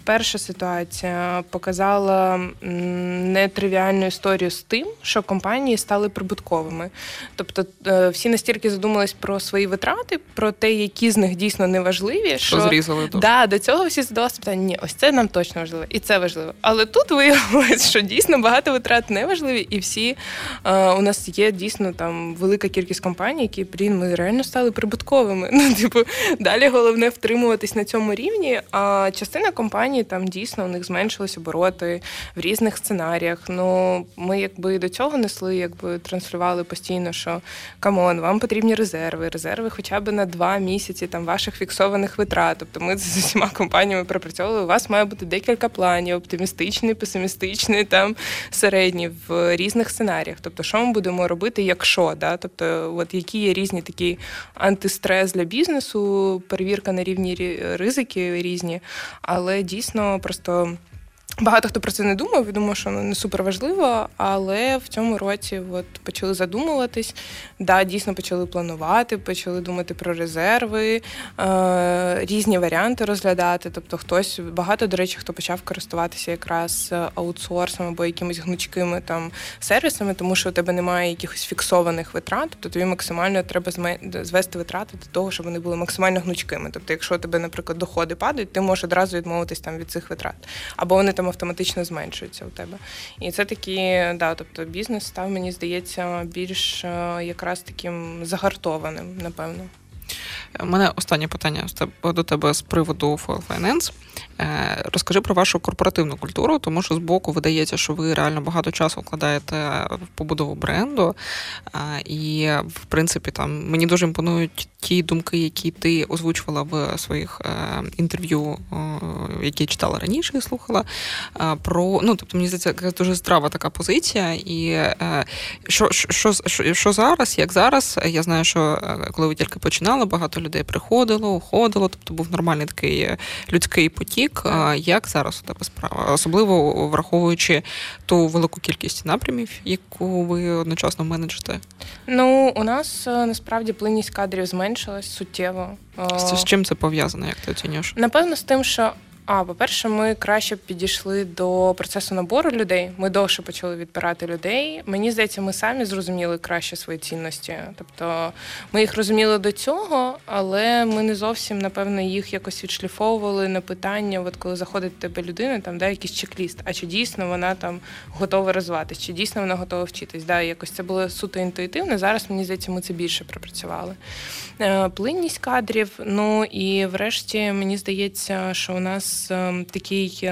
Перша ситуація показала нетривіальну історію з тим, що компанії стали прибутковими. Тобто е, всі настільки задумались про свої витрати, про те, які з них дійсно неважливі, Що зрізали дуже. Да, до цього всі задавалися питання, ні, ось це нам точно важливо, і це важливо. Але тут виявилось, що дійсно багато витрат не важливі, і всі е, у нас є дійсно там велика кількість компаній, які блін, ми реально стали прибутковими. Ну, типу, далі головне втримуватись на цьому рівні. А частина компаній там дійсно у них зменшились обороти в різних сценаріях. Ну ми якби до цього несли, якби транслювали постійно, що come on, вам потрібні резерви, резерви хоча б на два місяці там ваших фіксованих витрат. Тобто ми з усіма компаніями пропрацьовували. У вас має бути декілька планів: оптимістичний, песимістичний, там середній в різних сценаріях. Тобто, що ми будемо робити, якщо да? тобто, от які є різні такі антистрес для бізнесу, перевірка на рівні ризики різні, але дійсно просто. Багато хто про це не думав, і думав, що воно не супер важливо, але в цьому році от почали задумуватись. Да, дійсно почали планувати, почали думати про резерви, е, різні варіанти розглядати. Тобто, хтось багато, до речі, хто почав користуватися якраз аутсорсом або якимись гнучкими там сервісами, тому що у тебе немає якихось фіксованих витрат, тобто тобі максимально треба звести витрати до того, щоб вони були максимально гнучкими. Тобто, якщо у тебе, наприклад, доходи падають, ти можеш одразу відмовитись там від цих витрат, або вони там автоматично зменшуються у тебе. І це такі, да, тобто бізнес став, мені здається, більш е, якраз таким загартованим, напевно. У мене останнє питання до тебе з приводу Finance. Е, Розкажи про вашу корпоративну культуру, тому що збоку видається, що ви реально багато часу вкладаєте в побудову бренду. І, в принципі, там мені дуже імпонують ті думки, які ти озвучувала в своїх е, інтерв'ю, які я читала раніше і слухала, про ну тобто мені здається, дуже здрава така позиція. І е, що, що, що, що зараз, як зараз, я знаю, що коли ви тільки починали, багато людей приходило, уходило, тобто був нормальний такий людський потік. Як зараз у тебе справа? Особливо враховуючи ту велику кількість напрямів, яку ви одночасно менеджите? Ну, у нас насправді плинність кадрів зменшилась суттєво. З чим це пов'язано? Як ти оцінюєш? Напевно, з тим, що а, по-перше, ми краще підійшли до процесу набору людей. Ми довше почали відбирати людей. Мені здається, ми самі зрозуміли краще свої цінності. Тобто ми їх розуміли до цього, але ми не зовсім, напевно, їх якось відшліфовували на питання, от коли заходить до тебе людина, там да, якийсь чек-ліст, а чи дійсно вона там готова розвиватись, чи дійсно вона готова вчитись. Да, Якось це було суто інтуїтивно. Зараз мені здається, ми це більше пропрацювали. Е, плинність кадрів. Ну і врешті мені здається, що у нас такий.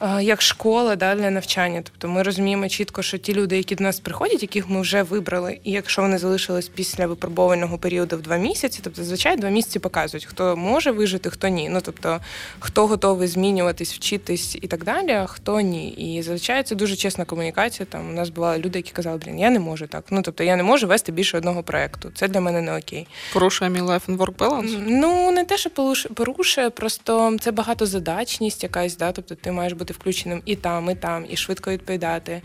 Е, як школа да, для навчання. Тобто ми розуміємо чітко, що ті люди, які до нас приходять, яких ми вже вибрали, і якщо вони залишились після випробувального періоду в два місяці, тобто зазвичай два місяці показують, хто може вижити, хто ні. Ну тобто, хто готовий змінюватись, вчитись і так далі, а хто ні. І зазвичай це дуже чесна комунікація. Там у нас бували люди, які казали, блін, я не можу так. Ну тобто я не можу вести більше одного проекту. Це для мене не окей. Порушує мій life and work balance? Ну не те, що порушує, просто це багатозадачність якась, да, тобто ти маєш бути бути включеним і там, і там, і швидко відповідати.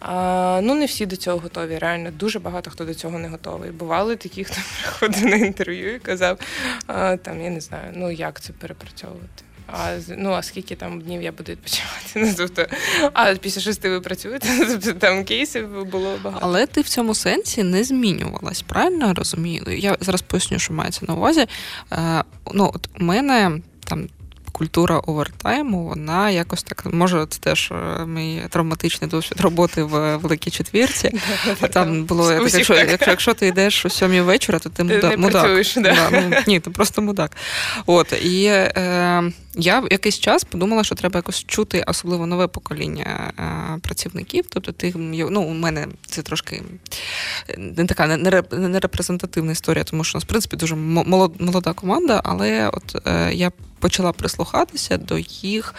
А, Ну не всі до цього готові. Реально дуже багато хто до цього не готовий. Бували такі, хто приходив на інтерв'ю і казав, а, там я не знаю, ну як це перепрацьовувати. А ну а скільки там днів я буду відпочивати? Ну тобто, а після шести ви працюєте, тобто там кейсів було багато. Але ти в цьому сенсі не змінювалась, правильно розумію? Я зараз поясню, що мається на увазі. Е, ну от у мене там культура овертайму, вона якось так може, це теж е, мій травматичний досвід роботи в великій четвірці. Там було якщо, якщо, якщо ти йдеш о сьомій вечора, то ти мудак. мудак. Да, ну, ні, ти просто мудак. От і е, я в якийсь час подумала, що треба якось чути, особливо нове покоління е, працівників. Тобто, ти ну, у мене це трошки не така не репрезентативна історія, тому що у нас в принципі дуже молода команда, але от е, я почала прислухатися до їх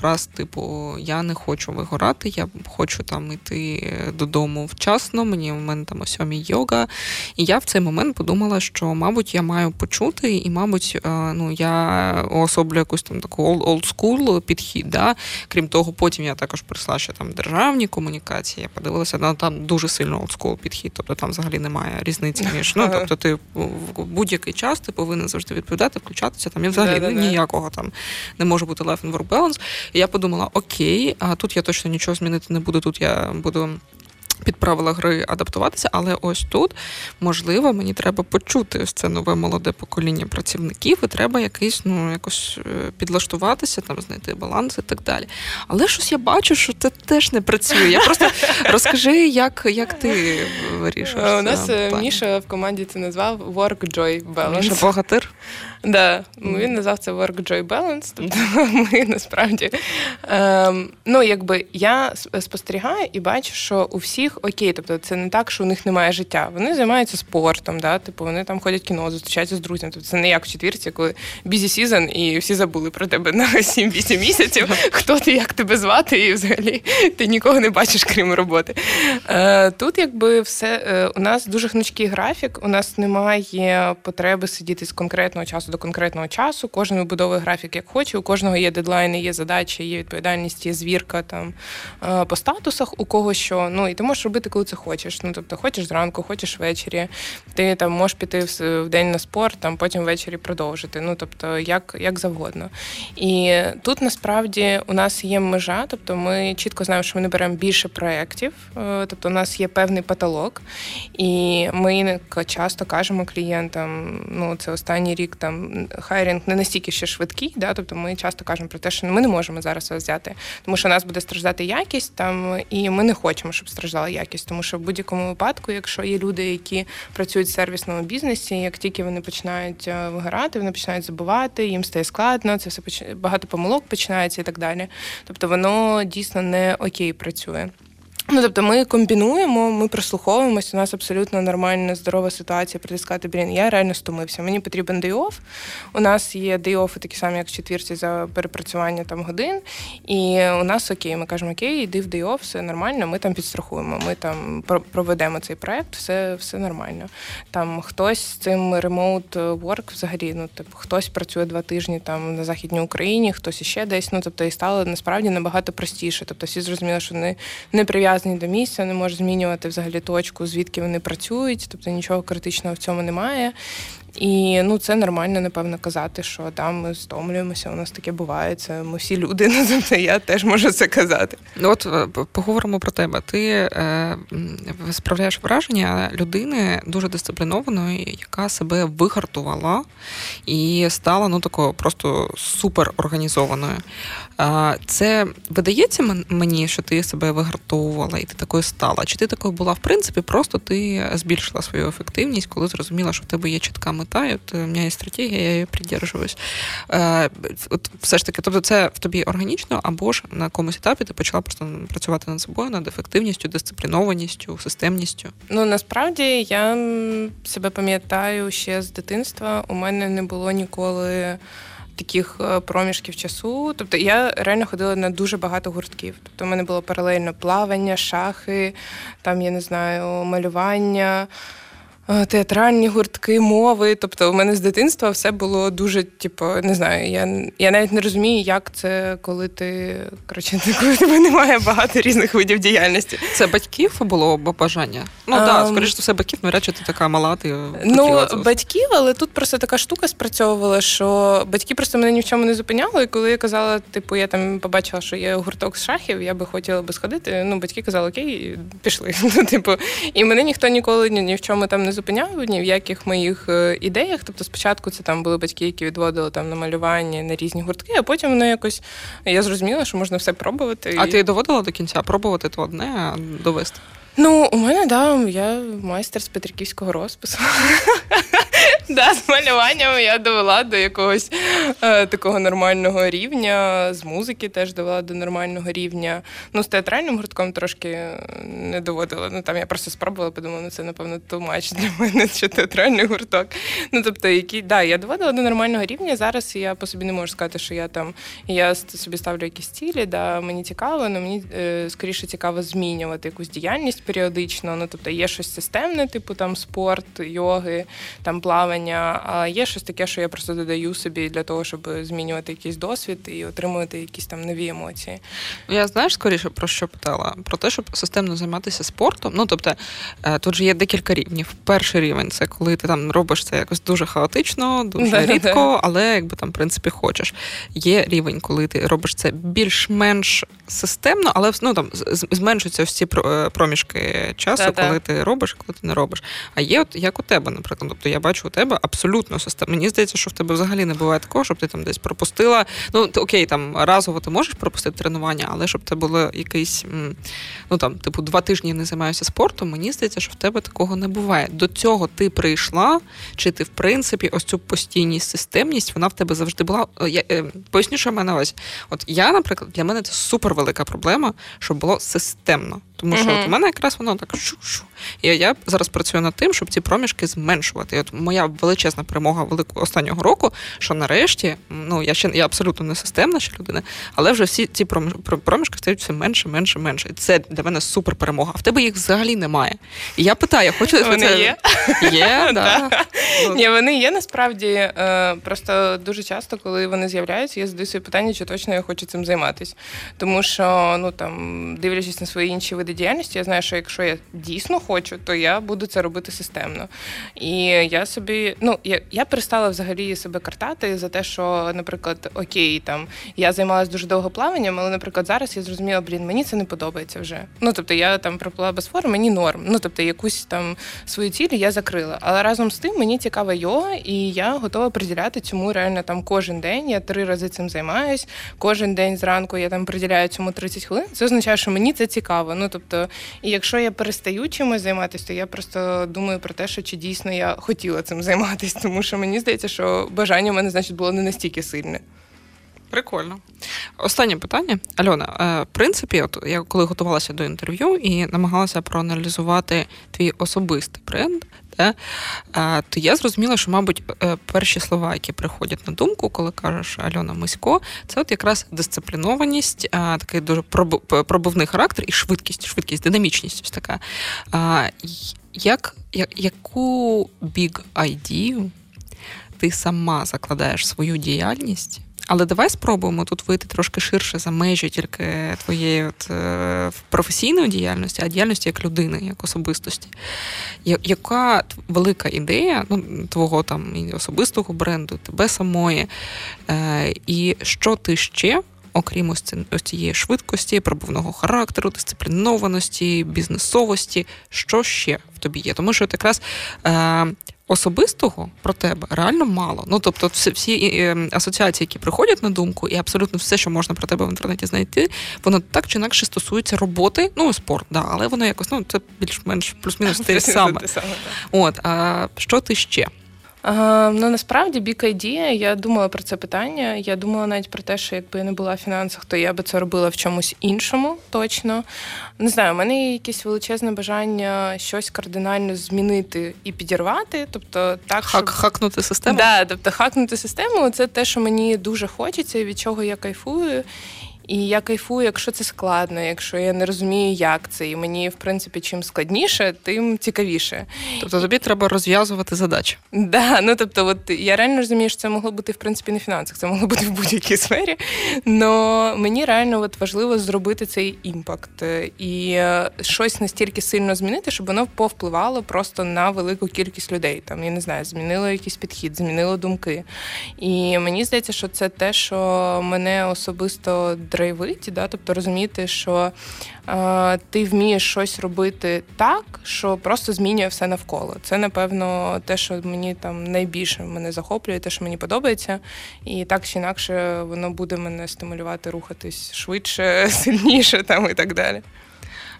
фраз, типу Я не хочу вигорати, я хочу там йти додому вчасно. Мені у мене там о сьомій йога. І я в цей момент подумала, що, мабуть, я маю почути, і, мабуть, ну я уособлю якусь там таку school підхід. Да? Крім того, потім я також прийшла ще там державні комунікації. Я подивилася, ну там дуже сильно school підхід, тобто там взагалі немає різниці між ну, тобто ти в будь-який час ти повинен завжди відповідати, включатися там і взагалі ну, ніякого там не може бути life and work balance. І я подумала: окей, а тут я точно нічого змінити не буду. Тут я буду під правила гри адаптуватися, але ось тут можливо мені треба почути ось це нове молоде покоління працівників, і треба якийсь ну якось е, підлаштуватися, там знайти баланс і так далі. Але щось я бачу, що це теж не працює. Я просто розкажи, як як ти вирішуєш. У нас е, Міша в команді це назвав work joy balance. Міша богатир. Да, він назвав це work joy balance. Тобто ми насправді ем, ну якби я спостерігаю і бачу, що у всіх окей, тобто це не так, що у них немає життя. Вони займаються спортом, да, типу вони там ходять в кіно, зустрічаються з друзями. Тобто це не як в четвірці, коли бізі сізон, і всі забули про тебе на 7-8 місяців. Хто ти, як тебе звати, і взагалі ти нікого не бачиш, крім роботи. Е, Тут, якби все е, у нас дуже гнучкий графік. У нас немає потреби сидіти з конкретного часу до конкретного часу. Кожен вибудовує графік як хоче. У кожного є дедлайни, є задачі, є відповідальність, є звірка там е, по статусах. У кого що. Ну і ти можеш робити, коли це хочеш. Ну тобто, хочеш зранку, хочеш ввечері. Ти там можеш піти в день на спорт, там потім ввечері продовжити. Ну тобто, як як завгодно. І тут насправді у нас є межа, тобто ми чітко знаємо, що ми не беремо більше проєктів, е, тобто у нас є певний потолок, і ми часто кажемо клієнтам, ну це останній рік там хайрінг не настільки ще швидкий, да, тобто ми часто кажемо про те, що ми не можемо зараз вас взяти, тому що у нас буде страждати якість там, і ми не хочемо, щоб страждала якість, тому що в будь-якому випадку, якщо є люди, які працюють в сервісному бізнесі, як тільки вони починають е, вигорати, вони починають забувати, їм стає складно, це все поч... багато помилок починається і так далі. Тобто воно дійсно не окей працює. Ну, тобто ми комбінуємо, ми прослуховуємось, у нас абсолютно нормальна, здорова ситуація притискати, блін, я реально стомився. Мені потрібен day-off. У нас є day-off такі самі, як в четвірці за перепрацювання там годин. І у нас окей, ми кажемо, окей, йди в day-off, все нормально, ми там підстрахуємо, ми там проведемо цей проект, все все нормально. Там хтось з цим remote work взагалі, ну типу, хтось працює два тижні там на Західній Україні, хтось іще десь. Ну тобто і стало насправді набагато простіше. Тобто всі зрозуміли, що не, не прив'язані прив'язані до місця, не може змінювати взагалі точку, звідки вони працюють, тобто нічого критичного в цьому немає. І ну це нормально, напевно, казати, що там ми стомлюємося. У нас таке буває. Це ми всі люди. Ну тобто я теж можу це казати. Ну от е, поговоримо про тебе. Ти е, справляєш враження людини дуже дисциплінованої, яка себе вигартувала і стала ну такою просто супер організованою. Це видається мені, що ти себе вигартовувала і ти такою стала? Чи ти такою була в принципі? Просто ти збільшила свою ефективність, коли зрозуміла, що в тебе є чітка мета, і от у мене є стратегія, я її придержуюсь. От все ж таки, тобто, це в тобі органічно, або ж на якомусь етапі ти почала просто працювати над собою, над ефективністю, дисциплінованістю, системністю? Ну насправді я себе пам'ятаю ще з дитинства. У мене не було ніколи таких е, проміжків часу. Тобто я реально ходила на дуже багато гуртків. Тобто, в мене було паралельно плавання, шахи, там я не знаю, малювання. Театральні гуртки, мови. Тобто, у мене з дитинства все було дуже, типу, не знаю, я я навіть не розумію, як це, коли ти коротше, коли тебе немає багато різних видів діяльності. Це батьків було бажання? Ну так, да, скоріше все батьків, навряд чи ти така мала. Ти ну батьків, але тут просто така штука спрацьовувала, що батьки просто мене ні в чому не зупиняли. І коли я казала, типу, я там побачила, що є гурток з шахів, я би хотіла би сходити. Ну, батьки казали, окей, пішли. Ну, типу, і мене ніхто ніколи ні, ні в чому там не зупиняв ні в яких моїх е, ідеях. Тобто, спочатку це там були батьки, які відводили там на малювання на різні гуртки, а потім воно якось я зрозуміла, що можна все пробувати. А і... ти доводила до кінця пробувати то одне, а довести? Ну, у мене да, я майстер з Петриківського розпису. Да, З малюванням я довела до якогось е, такого нормального рівня, з музики теж довела до нормального рівня. Ну, з театральним гуртком трошки не доводила. Ну там я просто спробувала, подумала, ну це, напевно, тумач для мене, що театральний гурток. Ну, тобто, які, да, я доводила до нормального рівня. Зараз я по собі не можу сказати, що я там я собі ставлю якісь цілі, да, мені цікаво, але мені е, скоріше цікаво змінювати якусь діяльність періодично. Ну, тобто є щось системне, типу там спорт, йоги, там плавання. А є щось таке, що я просто додаю собі для того, щоб змінювати якийсь досвід і отримувати якісь там нові емоції. Я знаєш скоріше про що питала? Про те, щоб системно займатися спортом. Ну тобто е, тут же є декілька рівнів. Перший рівень це коли ти там робиш це якось дуже хаотично, дуже да, рідко, да. але якби там в принципі хочеш. Є рівень, коли ти робиш це більш-менш системно, але ну там зменшуються всі е, проміжки часу, да, коли ти робиш, коли ти не робиш. А є, от як у тебе, наприклад, тобто я бачу у тебе абсолютно системно. Мені здається, що в тебе взагалі не буває такого, щоб ти там десь пропустила. Ну окей, там разово ти можеш пропустити тренування, але щоб це було якийсь, ну там, типу, два тижні не займаюся спортом. Мені здається, що в тебе такого не буває. До цього ти прийшла, чи ти в принципі ось цю постійність, системність, вона в тебе завжди була. Я е, поясню, що в мене ось. От я, наприклад, для мене це супер велика проблема, щоб було системно. Тому що uh-huh. от у мене якраз воно так шу-шу. І я зараз працюю над тим, щоб ці проміжки зменшувати. І От моя величезна перемога великого останнього року, що нарешті, ну я ще я абсолютно не системна ще людина, але вже всі ці проміжки стають все менше, менше, менше. І це для мене супер перемога. А в тебе їх взагалі немає. І я питаю, хочу Вони це... є? Є, да. Ну. Ні, вони є насправді. Е, просто дуже часто, коли вони з'являються, я задаю собі питання, чи точно я хочу цим займатися. Тому що, ну там, дивлячись на свої інші види діяльності, я знаю, що якщо я дійсно хочу, то я буду це робити системно. І я собі, ну я я перестала взагалі себе картати за те, що, наприклад, окей, там я займалася дуже довго плаванням, але, наприклад, зараз я зрозуміла, блін, мені це не подобається вже. Ну тобто я там проплила без форми, мені норм. Ну тобто якусь там свою ціль я закрила. Але разом з тим мені цікава йога, і я готова приділяти цьому реально там кожен день. Я три рази цим займаюсь. Кожен день зранку я там приділяю цьому 30 хвилин. Це означає, що мені це цікаво. Ну Тобто, і якщо я перестаю чимось займатися, то я просто думаю про те, що чи дійсно я хотіла цим займатися, тому що мені здається, що бажання в мене значить було не настільки сильне. Прикольно. Останнє питання. Альона, е, в принципі, от я коли готувалася до інтерв'ю і намагалася проаналізувати твій особистий бренд, е, то я зрозуміла, що, мабуть, е, перші слова, які приходять на думку, коли кажеш Альона Мисько, це от якраз дисциплінованість, такий дуже пробу- пробивний характер і швидкість, швидкість, динамічність ось така. Як, як, яку big idea ти сама закладаєш свою діяльність? Але давай спробуємо тут вийти трошки ширше за межі тільки твоєї от, е, професійної діяльності, а діяльності як людини, як особистості. Яка велика ідея ну, твого там особистого бренду, тебе самої, е, і що ти ще, окрім ось ці- ось цієї швидкості, пробувного характеру, дисциплінованості, бізнесовості, що ще в тобі є? Тому що якраз. Е, Особистого про тебе реально мало. Ну тобто, всі, всі е, асоціації, які приходять на думку, і абсолютно все, що можна про тебе в інтернеті знайти, воно так чи інакше стосується роботи, ну спорт, да, але воно якось ну це більш-менш плюс-мінус те саме. Саме. От а що ти ще? Ну насправді Big Idea, я думала про це питання. Я думала навіть про те, що якби я не була в фінансах, то я би це робила в чомусь іншому точно. Не знаю, у мене є якесь величезне бажання щось кардинально змінити і підірвати. Тобто так, Хак, щоб... хакнути систему? Да, тобто хакнути систему це те, що мені дуже хочеться, і від чого я кайфую. І я кайфую, якщо це складно, якщо я не розумію, як це. І мені, в принципі, чим складніше, тим цікавіше. Тобто тобі треба розв'язувати задачі. Да, ну тобто, от я реально розумію, що це могло бути в принципі не фінансах, це могло бути в будь-якій сфері. Но мені реально от важливо зробити цей імпакт і е, щось настільки сильно змінити, щоб воно повпливало просто на велику кількість людей. Там я не знаю, змінило якийсь підхід, змінило думки. І мені здається, що це те, що мене особисто драйвить, да? тобто розуміти, що е, ти вмієш щось робити так, що просто змінює все навколо. Це, напевно, те, що мені там найбільше мене захоплює, те, що мені подобається. І так чи інакше воно буде мене стимулювати рухатись швидше, сильніше там і так далі.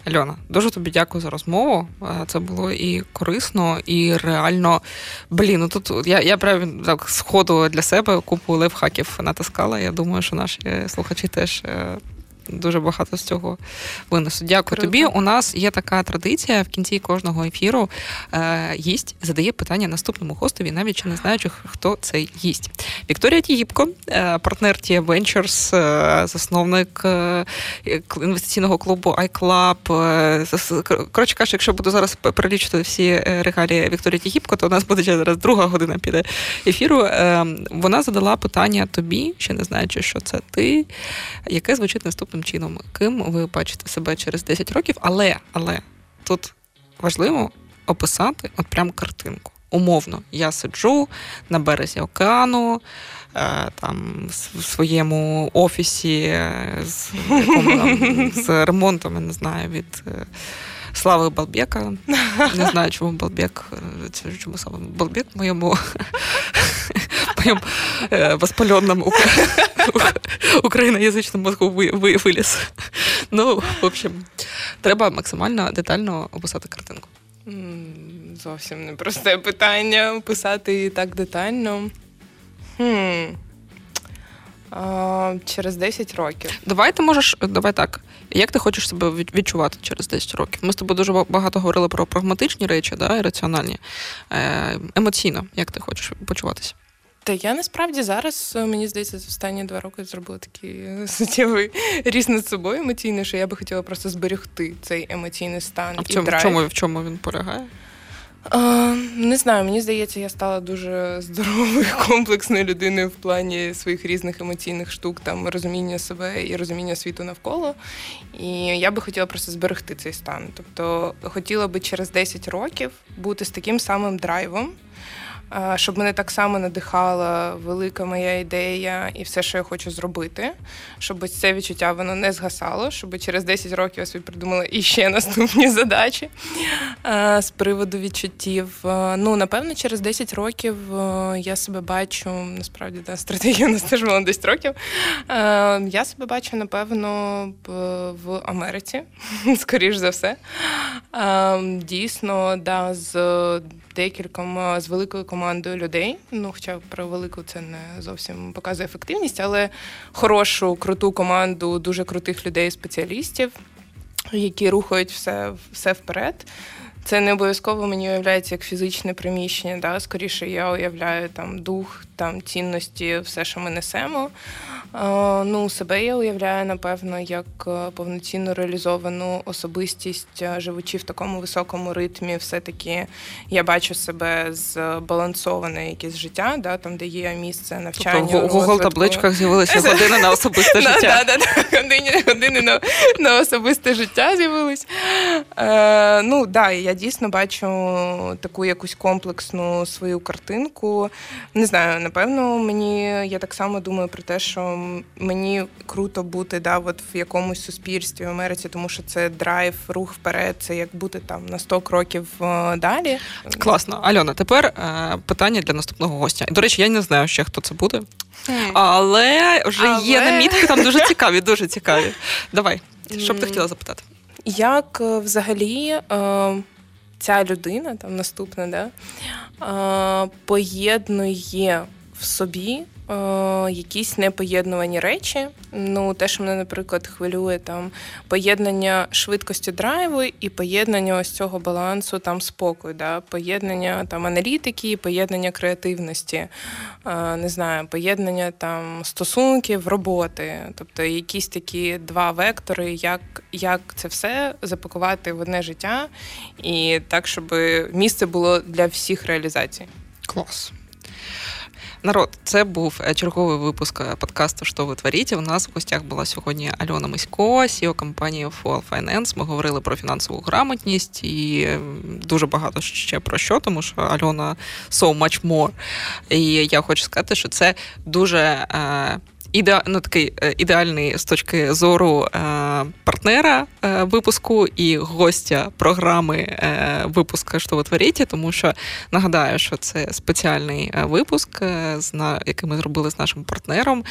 Альона, дуже тобі дякую за розмову. Е, Це було і корисно, і реально. Блін, ну тут я, я прям так сходу для себе купу лайфхаків натискала. Я думаю, що наші слухачі теж. Дуже багато з цього винесуть. Дякую Круто. тобі. У нас є така традиція в кінці кожного ефіру. Е, гість задає питання наступному гостеві, навіть чи не знаючи, хто цей гість. Вікторія Тігіпко, е, партнер Tia Ventures, е, засновник е, інвестиційного клубу iClub. е, Коротше кажучи, якщо буду зараз п- перелічувати всі е, регалії Вікторії Тігіпко, то у нас буде зараз друга година піде ефіру. Е, Вона задала питання тобі, ще не знаючи, що це ти, яке звучить наступним чином. Ким ви бачите себе через 10 років, але, але тут важливо описати от прям картинку. Умовно, я сиджу на березі океану, е, там в своєму офісі е, з, якому, з ремонтом, я не знаю, від е, Слави Балбека. Не знаю, чому Балбек, е, чому саме Балбек в моєму, в моєму е, воспаленному ука- україноязичному мозку ви- ви- виліз. Ну, в общем, треба максимально детально описати картинку. Зовсім непросте питання писати її так детально. Хм. А, через 10 років. Давай ти можеш, давай так. Як ти хочеш себе відчувати через 10 років? Ми з тобою дуже багато говорили про прагматичні речі, да, і раціональні. Е, емоційно, як ти хочеш почуватися? Та я насправді зараз, е, мені здається, за останні два роки зробила такий е, суттєвий ріст над собою емоційний, що я би хотіла просто зберегти цей емоційний стан А в і цьому, в чому, в чому він полягає? А, не знаю, мені здається, я стала дуже здоровою, комплексною людиною в плані своїх різних емоційних штук, там розуміння себе і розуміння світу навколо. І я би хотіла просто зберегти цей стан. Тобто хотіла би через 10 років бути з таким самим драйвом. А, Щоб мене так само надихала велика моя ідея і все, що я хочу зробити, щоб це відчуття воно не згасало, щоб через 10 років я собі придумала іще наступні задачі. Е, З приводу відчуттів. Е, Ну, напевно, через 10 років е, я себе бачу, насправді, да, стратегія у нас теж була 10 років. Е, Я себе бачу, напевно, в Америці, скоріш за все. Е, Дійсно, да, з декількома з великою командою людей. Ну, хоча про велику це не зовсім показує ефективність, але хорошу, круту команду дуже крутих людей, спеціалістів, які рухають все, все вперед. Це не обов'язково мені уявляється як фізичне приміщення. Да? Скоріше я уявляю там дух, там цінності, все, що ми несемо. Е, ну, себе я уявляю, напевно, як е, повноцінно реалізовану особистість, е, живучи в такому високому ритмі, все-таки я бачу себе збалансоване якесь життя, да? там, де є місце навчання. Тобто в Google табличках з'явилися години на особисте життя. Години, на, особисте життя з'явились. Ну, да, я дійсно бачу таку якусь комплексну свою картинку. Не знаю, напевно, мені я так само думаю про те, що мені круто бути да, от в якомусь суспільстві в Америці, тому що це драйв, рух вперед, це як бути там на 100 кроків е, далі. Класно. Альона, тепер е, питання для наступного гостя. До речі, я не знаю ще, хто це буде. Але вже є намітки там дуже цікаві, дуже цікаві. Давай, що б ти хотіла запитати? Як е, взагалі е, ця людина, там наступна, да, е, поєднує в собі е, якісь непоєднувані речі. Ну, те, що мене, наприклад, хвилює там поєднання швидкості драйву і поєднання ось цього балансу там спокою, да, поєднання там аналітики, поєднання креативності, е, не знаю, поєднання там стосунків, роботи, тобто якісь такі два вектори, як, як це все запакувати в одне життя, і так, щоб місце було для всіх реалізацій. Клас. Народ, це був е, черговий випуск е, подкасту «Що ви творите?». У нас в гостях була сьогодні Альона Мисько, CEO компанії Full Finance. Ми говорили про фінансову грамотність і е, дуже багато ще про що, тому що Альона so much more. І я хочу сказати, що це дуже. Іде, ну, такий е, ідеальний з точки зору е, партнера е, випуску і гостя програми випуска «Що ви творите?», тому що нагадаю, що це спеціальний випуск, е, з який ми зробили з нашим партнером,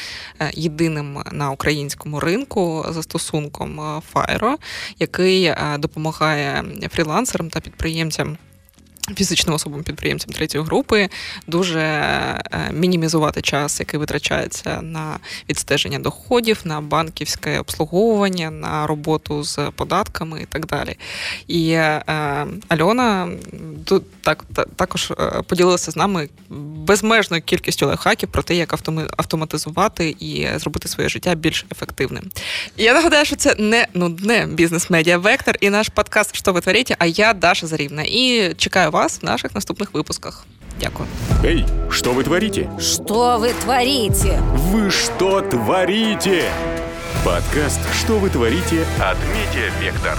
єдиним на українському ринку застосунком Fire, який допомагає фрілансерам та підприємцям. Фізичним особам підприємцям третьої групи дуже е, мінімізувати час, який витрачається на відстеження доходів, на банківське обслуговування, на роботу з податками і так далі. І е, Альона тут так, також е, поділилася з нами безмежною кількістю лайфхаків про те, як автоматизувати і зробити своє життя більш ефективним. Я нагадаю, що це не нудне бізнес-медіа Вектор і наш подкаст «Що ви творите?», а я Даша Зарівна. І чекаю вас в наших наступних випусках. Дякую. Эй, что вы творите? Что вы творите? Вы что творите? Подкаст «Что вы творите» от Медиа Вектор.